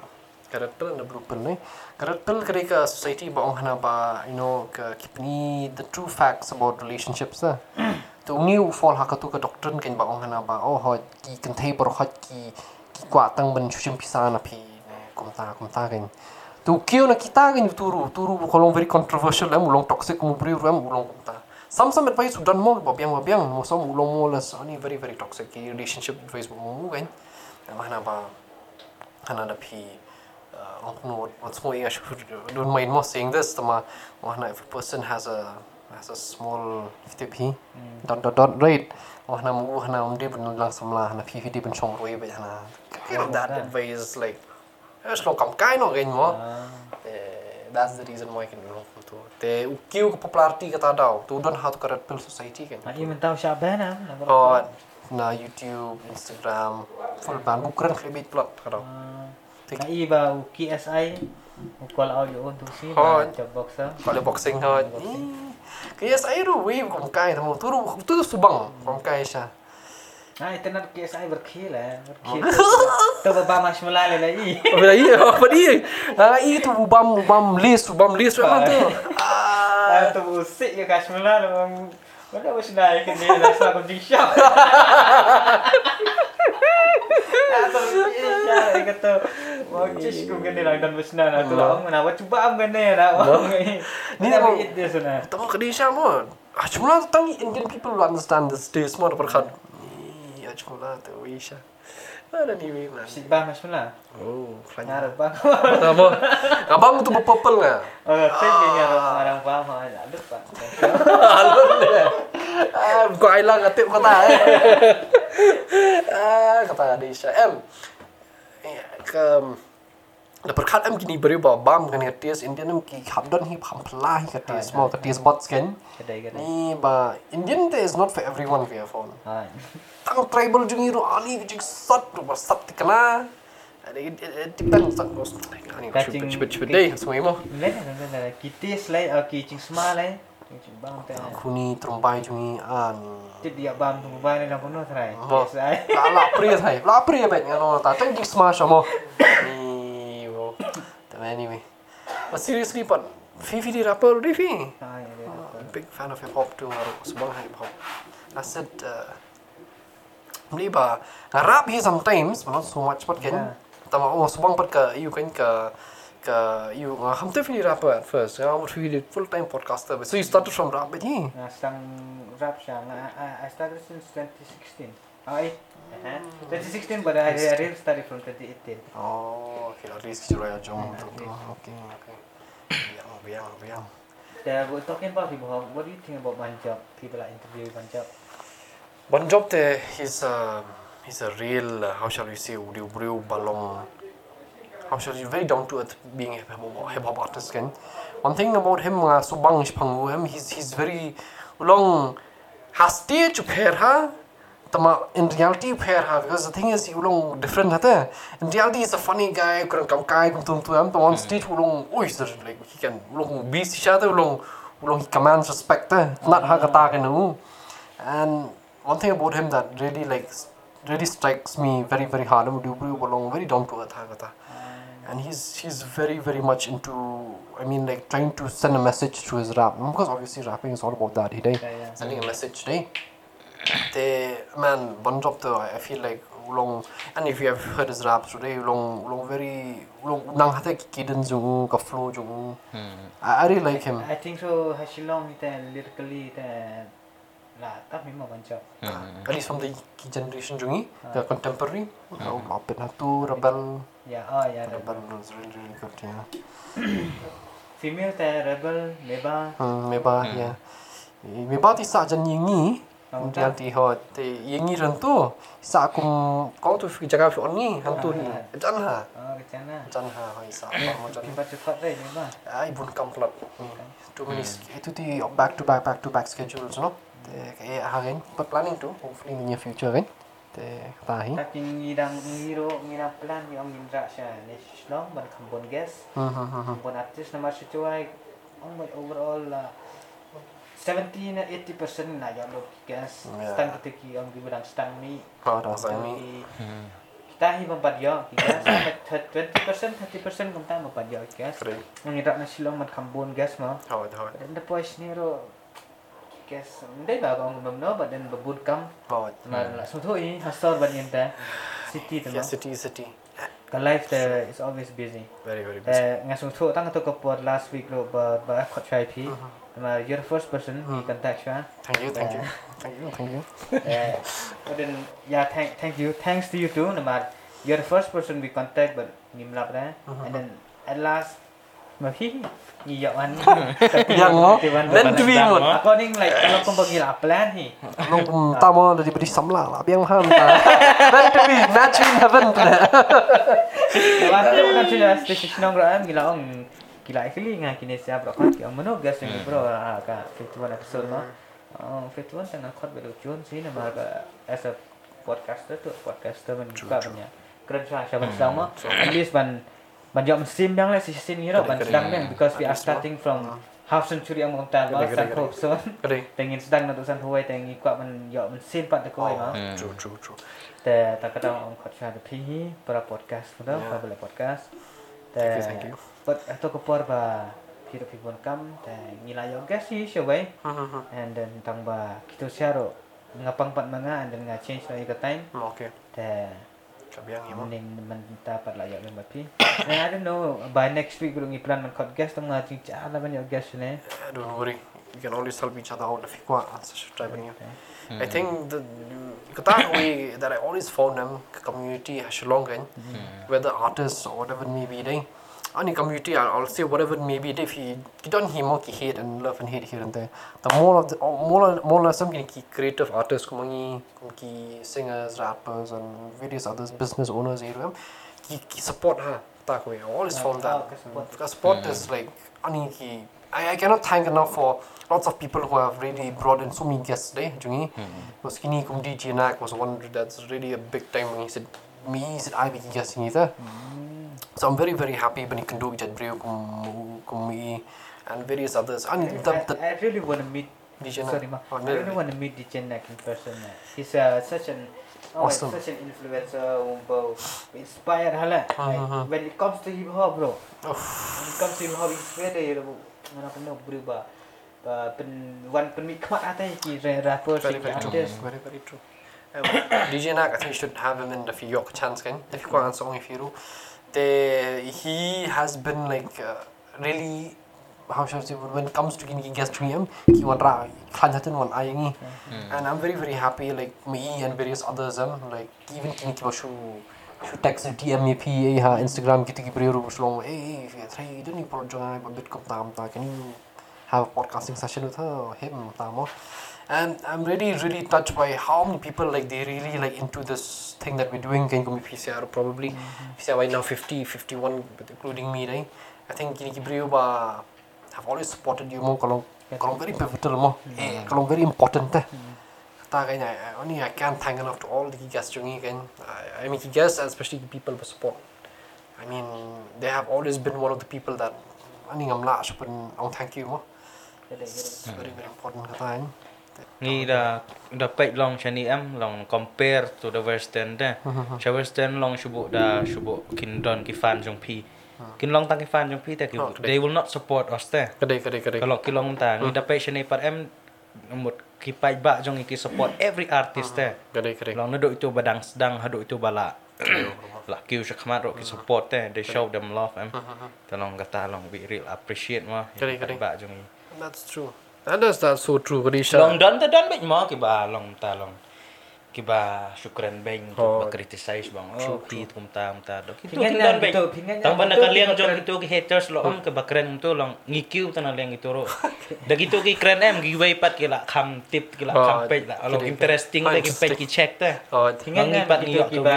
ka red pill na blue pill ni ka red pill kani ka society ba ong hana ba you know ka kipni the true facts about relationships la to ni u fall ha ka tu ka doctor kan ba ong hana ba oh ho ki kan thei bor hat ki ki kwa tang ban chuchim pisa na phi kumta kumta kan tu kio na kita kan turu turu kolong very controversial em ulong toxic mu bri ram ulong kumta some some advice udan mo babiang babiang mo some ulong mo las ani very very toxic ki relationship advice mo kan mana ba hana da pi uh, I don't know what, what's more I should don't mind more saying this tama mana if a person has a has a small FTP dot dot dot right mana mu hana um dia ben lang samla hana pi dia ben chong roi ba hana kind of that advice like There's no kam kai no gain mo. Eh, That's the reason why I can belong to Te ukiu ke popularity kata dau. Tu don to Red Pill Society kan. Ai mentau Syaban ah. Oh, na YouTube, Instagram, full ban bukan klebit plot kata. Nah, u KSI ukol au yo untuk si Oh. job boxer. Kalau boxing. Kaya saya tu wave kong kai tamu tu tu tu subang kong kai siya. Ah, internet KSI berkhil eh. Berkhil. Tu baba marshmallow le lagi. Apa lagi? Apa dia? Ah, itu bubam bubam list bubam list apa tu? Ah, Ah, tu usik ke marshmallow bang. Mana bos naik ke ni shop. Ah, tu dia kata, "Mau cis ku gini lah dan bos na tu lah. Mana buat cuba am gini lah. Ni Ni nak it dia sana. tamu ke dia mo. Ah, cuma tang Indian people will understand this day semua perkhat. Iya, cuma tu Isha. Ada ni wave man. Si ba marshmallow. Oh, keren. Ngarep bang. Apa? Abang tu purple nggak? Oh, saya dia ngarep orang faham ada. Alun dia. Ah, kau hilang ngatip kata eh. ah, kata Adisha. Em. eh, Ke Lepas em gini beri bawa bam kan kertas Indian em ki habdon hi pamplah hi kertas mau kertas bots kan. Kedai kedai. Ni ba Indian te is not for everyone via phone. Ha. Tang tribal jungi ro ani jing sat ro ba sat kena. It, it, it depends on those. Ani Kacing- cepet cepet deh semua mo. Lain lain lain. Kitis lain, oh kicing semua lain. Kicing bang teh. Aku ni terumpai jungi ani. Jadi dia bam tu bang ni dah penuh terai. Mo. KSI. La la pri thai. La pri bet ngano ta tang gi smash mo. Ni wo. But anyway. But seriously but Fifi di rapper di Fi. Ha, ya dia. I'm a big fan of hip hop too. Subang hip hop. I said uh, Mli ba rap he sometimes but not so much but Yeah. kan. Tama oh subang pat ka you kan ka uh, you uh, hum definitely rapper at first you know, i was really full time podcaster so you started from rap but yeah uh, sang rap sang I, I started since 2016 Oh, I uh-huh. Mm. 2016 but I, I really started from 2018 oh okay at least you're right. young okay okay yeah yeah yeah Yeah, we're talking about people. What do you think about Banjab? People are interviewing Banjab. there he's a, he's a real, uh, how shall we say, real balloon. How shall you, very down to earth being a hip hop, artist kan. One thing about him, uh, subang pangu him, he's, he's very, long, has stage pair ha. Tama, in reality pair ha, because the thing is, he long different hata. In reality, he's a funny guy, kurang kam kai, kum tum tum, but on stage, ulong, oh, he's like, he can, ulong, beast each other, ulong, ulong, he commands respect, not ha kata kan and one thing about him that really like really strikes me very very hard him do very down to earth hagata and he's he's very very much into I mean like trying to send a message through his rap. Because obviously rapping is all about that he Yeah, yeah. sending a message day they man one job though I feel like long and if you have heard his raps today long long very long nang hata kiden jung ka flow jung I, I really like him. I think so. Hashilong ita lyrically ita lah tak memang Banjab. at least from the generation jungi the contemporary. Oh mapit na tu rebel Ya, oh ya. rebel was really really good yeah Female ita rebel, meba. hmm. meba yeah meba ti sa jan yingi Oh, Kemudian ti ho ti yingi ran tu sa kum kau tu fi jaga fi oni hantu ni. Jan ha. Oh, ke sana. jan ha hoi sa jan. Cepat cepat deh meba. ai bun kamplat too many sk- itu ti back to back back to back schedules no te kaya hagen but planning to hopefully in the near future kan. te tahi Tapi ngidang ngiro ngira plan yang ngindra siya. Neslong ban kambon guest. hmm hmm hmm Kambon artis nama sesuai. Oh my overall lah. 70 na 80% na yang lo guest. Yeah. Stang ketiki ang dibilang stang oh sang ni Hmm. Kita hi mempadyo, guys. 20% 30% kumta mempadyo, guys. keren Ngira na silong man kambon guys mo. oh dah But then the boys niro guys, hindi ba kung mamno, but then babud kam. oh Mar la suto i hasor ban yenta. City to yeah no. city city The life there is always busy. very very busy Eh nga suto tang to ko pod last week lo ba ba ko try pi. Mar you're the first person he contact siya. thank you thank you thank you thank you Eh, but then yeah, thank thank you, thanks to you too. Namar, you're the first person we contact, but ngimlap na. And then at last, mahi iyawan. Yang mo? Meant to be mo. According like kalau kung bagila plan hi. Nung tama di ba di samla la biang ham ta meant to be match in heaven pala Wala na ko siya station ng raan gila ang kila kili nga kini siap bro kan ki amno gas ni bro. Ah ka 51 episode ma oh 51 tengah khot belu chun si nama as a podcaster tu podcaster man juga banyak keren sah siapa sama at least ban but you're the same young as the same year, but sedang young because we are starting from ah. half century among the time. Well, San Hope, so. tengin sedang done not to San kuat then you got when pat the same part oh, ya. hmm. true. True, true, true. The Takata on Kotcha the PE, but para podcast for para public podcast. Thank you, thank you. But I talk about the kita pi kam dan nilai yang gas sih sebagai ha, ha, ha. and then tambah kita siaro ngapang pat mga and then nga change lagi ke time. Oh, okay. Dan ต่ Kabiang imo. mending man dapat lah yo member pi and I don't know by next week gulung plan man podcast tang nga ching cha la ban yo ne Uh, Don't worry. We can always help each other out if you want. Ah, Such driving you. I think the kata way that I always found them community has long kan mm-hmm. whether artists or whatever it may be they any community I'll, I'll say whatever it may be if he he don't hear more hate and love and hate here and there the more of the more more or less some creative artists kumangi ki singers rappers and various others business owners here ki, ki support her tak way always found Ah, that support. because support is like ani ki I, I cannot thank enough for lots of people who have really brought in so many guests today. Jungi was kini kum DJ Nak was one that's really a big time when he said me he said I be guest ni. So I'm very very happy when he can do Jet Brio kum kum and various others. And I, the, the I, I really want to meet DJ Sorry, ma. Oh, I really want to meet DJ Nak in person. uh. He's uh, such an oh, Awesome. such an influencer, umbo, inspired hala. Uh-huh. Like, when it comes to hip hop, bro. Oof. When it comes to hip hop, dia bro. Mana pernah berubah. Uh, pen one pen mik mat atai ki rapper very very true. Very very true. Um, DJ Nak, I think you should have him in if you got a chance, kan? If you got a song, if you do, the he has been like uh, really how should I say when it comes to gini guest to him, he want ra khanyatin one ayangi, and I'm very very happy like me and various others um like even kini kiba shu shu text DM me p ha Instagram gitu gitu beri rumus long. Eh eh try don't you project a bit kom tam ta can you have a podcasting session with her or him tamo and I'm really really touched by how many people like they really like into this thing that we're doing. Go PCR probably. PCR right now 50 51 including me right? I think gini brio ba have always supported you mo kalau kalau very pivotal mo eh kalau very important teh ta kanya I- only I can't thank enough to all the guests jungi kan I, I mean guests especially the people who support. I mean they have always been one of the people that ani ngam la pun I um, thank you mo it's very very important kata kan Ni dah dah long chani am long compare to the western dah. Cha western long shubuk dah shubuk kin don ki fan jong pi. Kin long tang ki fan jong pi ta ki Oh, kedai. they will not support us dah. kedai kedai kedai Kalau ki long ta ni dah pek chani par am mut ki pai ba jong ki support every artist dah. kedai kedai Long naduk itu badang sedang haduk itu bala. Lah kiu syakmat rok ki support teh they show them love am. Tolong kata long we real appreciate mah. Kedai, kedai. Ba jong ni. that's true that is that's so true Kadisha Long dan ta dan baik mo kiba long ta long. Kiba syukran bang Oh. oh. criticize bang. Oh, ti tum ta tum ta. Dok itu Pingan kin na, dan baik. betul, pingan na, Tang betul, kalian kita jong keren. itu ki haters lo am ke bakren tu long ngikiu tan liang itu ro. Dak itu ki keren em gi wei pat ki la kam tip ki la Oh, kam page la. Long kiri- interesting oh, lagi page ki check teh. oh Hingan Mangi kan pat kita ni tu kiba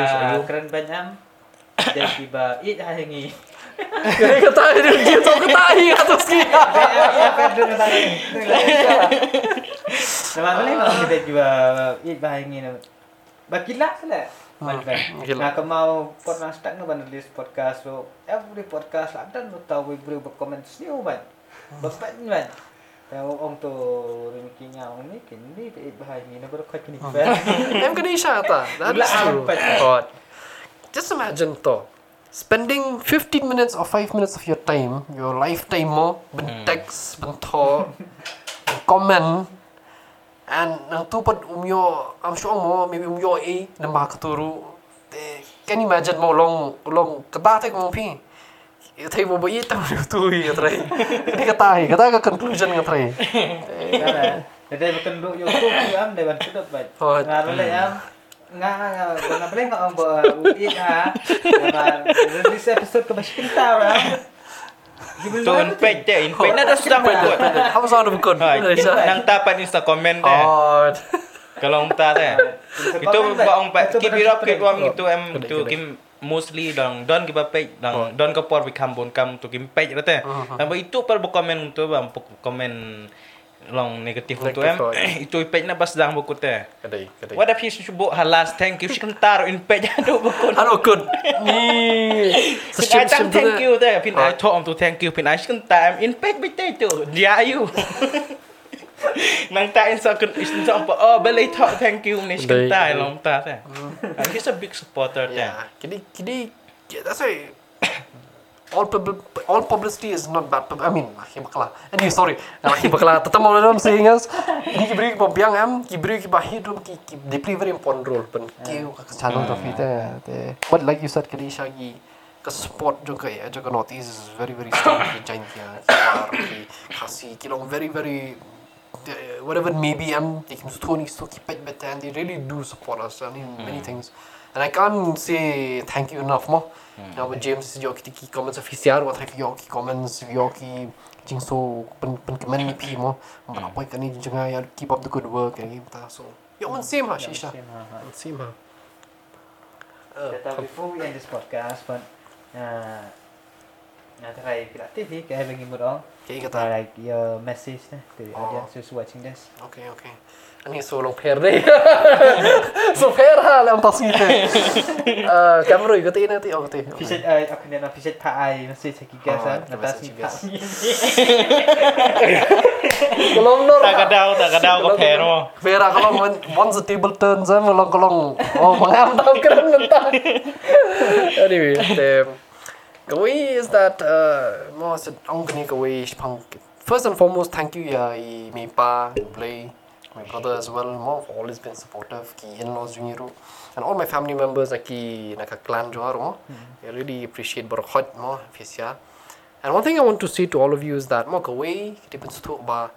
keren banyak. Dan kiba it hangi. Kedai kata dia dia tu atas ki Ya, kan dulu tadi. Nama boleh mau kita juga it bahangi na. Bakilah sila. Malvan. gila. Nah, kemau podcast tak nu list podcast so every podcast lah dan tahu beri berkomen sini ban. Bapak ni ban. Tahu orang tu rinkinya orang ni kini it bahangi na baru kau kini ban. em Kadisha ta that's Gila, true ampet. God just imagine to spending 15 minutes or 5 minutes of your time your lifetime mo ben text ben to ben comment and nang tu pun umyo I'm sure mo maybe umyo e na makaturu Eh, can you imagine mo long long kata mo pi Thay mo ba ito tu ya tray. Ini kata kata ka conclusion nga tray. Jadi bukan duk YouTube tu am dewan sudah baik. Oh, Ngaruh le am. Nga nga bana boleh ngak ambo uit ha. Nga release episode ke masih kita am. Tuan page teh in page na dah sedang buat. How was on of good? Ha, nang tapat insta comment teh. Oh. Kalau ong ta teh. Itu ba ong pa ki birap ki tuam itu em tu kedai. kim mostly dong. Don kita page dong. Don ke por become bon kam tu. Kim page rete tapi itu per komen tu bang? Komen long negatif untuk em oh. itu page na pas dang buku teh Kadai, kadai. What if he should book halas thank you. She can tar in page aduh buku. Ano good. Ni. Tam thank you teh. Pin ai thom tu thank you. Pin she can tar in page bete tu. Dia you. Nang ta in so kun is apa oh belai talk thank you ni she can tar long ta teh. And he's a big supporter teh. Yeah. Kini kini that's why all pub- all publicity is not bad. Pub- I mean, laki bakla. Anyway, sorry. Uh, laki bakla. Tetap mau dalam saying us. Ini kibri ki biang am, kibri ki bahi dum ki ki they play very important role. Pen kiu ka channel to fit. But like you said, kini shagi ka sport juga ya, juga notice is very very strong ki giant ya. Kiwar ki kasi ki long very very the- whatever it may be, I'm taking Tony keep it better and they really do support us I mean many hmm. things. And I can't say thank you enough more. Now with James yo ki ki comments official what have yo ki comments yo ki jing so pen pen comment ni pi mo. Mbak apa kan ni jing ya keep up the good work and kita so. Yo man same ha shisha. Same ha. But before we end this podcast, but uh, uh, try kreatif ni, kaya bagi mo dong. Okay kata. like your message na to the Oh. audience who's watching this. Okay okay. Ani so long pair deh. so pair ha lam tas ni te. Uh, camera ko te na te oh te. Fiset ay ako na fiset pa ay message sa kigasan, Oh, natas message ni pa. Kolong nor. Tak kadau tak kadau ko pero. Vera kalau men- once the table turns I'm kolong kolong. Oh, mangam tau keren entah. Anyway, the Kawai is that uh mo sa ang kani kawai pang First and foremost, thank you ya i mi pa, Blay, my brother as well. Mo have always been supportive ki in-laws jungiru and all my family members aki naka clan jo mo. I really appreciate berkhot mo fisya. And one thing I want to say to all of you is that mo kawai kita pun ba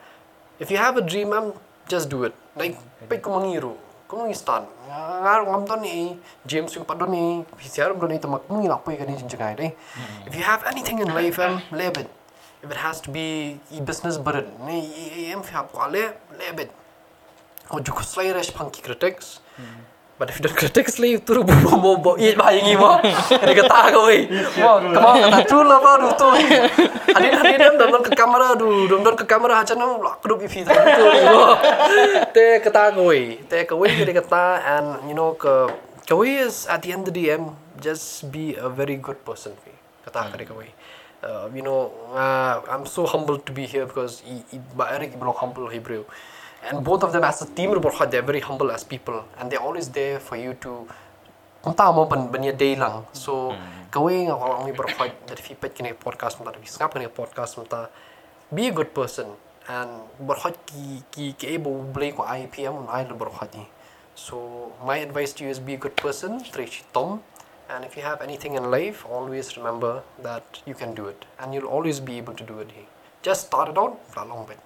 if you have a dream, man, just do it. Like, pay ko mangiru. Kung nung stand, ngar ngam don ni James yung padon ni PCR don ni tamak nung ilapoy ka ni jinjagay day. If you have anything in life, um, live it. If it has to be business burden, ni i em fi hap wale, live it. O juko slay resh punky critics. But if you don't critics lay turu bo bo bo bo i ba yung mo. Ni kata ko eh. Mo, kamo kata chula ba du to. Adin adin em dom ke kamera du, dom dom ke kamera aja nang lak du ifi tu. Te kata ko eh. Te ko eh kata kata and you know ke ko is at the end of the day em just be a very good person. Kata ka ko eh. Uh, you know, uh, I'm so humbled to be here because i, i, ba Eric belong humble Hebrew. And both of them as a team, they're very humble as people. And they're always there for you to kung tama ban banya day lang. So, kawai nga kalau that if you pet kini podcast mo ta, if you skap kini podcast mo ta, be a good person. And berkhot ki ki ki ebo blay ko IPM on ay berkhot ni. So, my advice to you is be a good person, treat tom. And if you have anything in life, always remember that you can do it. And you'll always be able to do it. Just start it out for a long bit.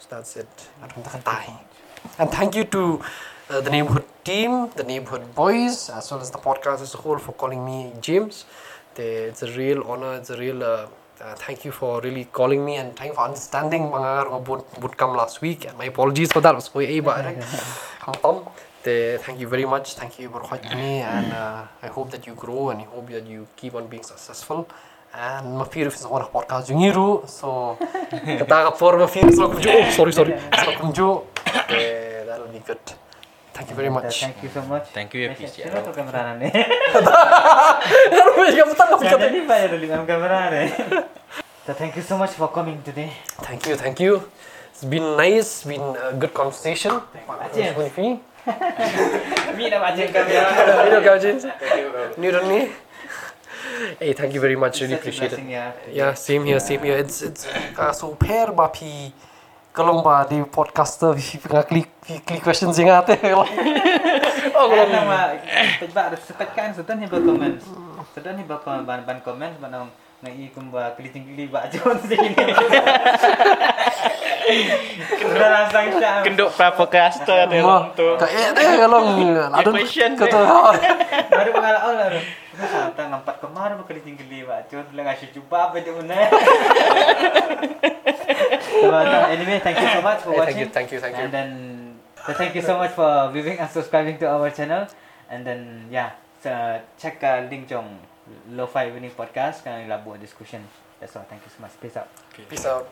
So that's it. And thank you to uh, the neighborhood team, the neighborhood boys, as well as the podcast as a whole for calling me James. They, it's a real honor. It's a real uh, uh, thank you for really calling me and thank you for understanding mga would, boot come last week. And my apologies for that. Was way iba Tom. They, thank you very much. Thank you for me, and uh, I hope that you grow and I hope that you keep on being successful. And is one podcast yung iru. So kata ka for mafir so kumjo. Oh, sorry sorry. So kumjo. Eh, that'll be good. Thank you very much. Thank you so much. Thank you. Epic. Sino to kamera na ni? Ano ba yung kapatang Sana ni yung ang kamera ni. So thank you so much for coming today. Thank you, thank you. It's been nice, been a good conversation. James. James. Mi na macam kamera. You know, James. New to me. Hey, thank you very much. Really appreciate it. Yeah. Yeah, same here, same here. It's it's uh, so pair ba pi kalong ba di podcaster pi click pi click questions yang ate. oh, Kaya kalong nama pejba sepat kan sudah ni berkomen. Sudah ni berkomen ban ban komen ban ngai kum ba keliting keli ba jon sini. Sudah langsung siya. Kenduk pra podcaster dia Ma, long tu. ka eh kalong adun question kata Baru pengalaman lah. Sampai nampak kemarin ba keliting keli ba jon lang asyik jumpa apa dia. So, uh, anyway, thank you so much for watching. thank you, thank you, thank you. And then, so thank you so much for viewing and subscribing to our channel. And then, yeah, sa check uh, link jong lo fi winning podcast kan labu discussion that's all thank you so much peace out peace out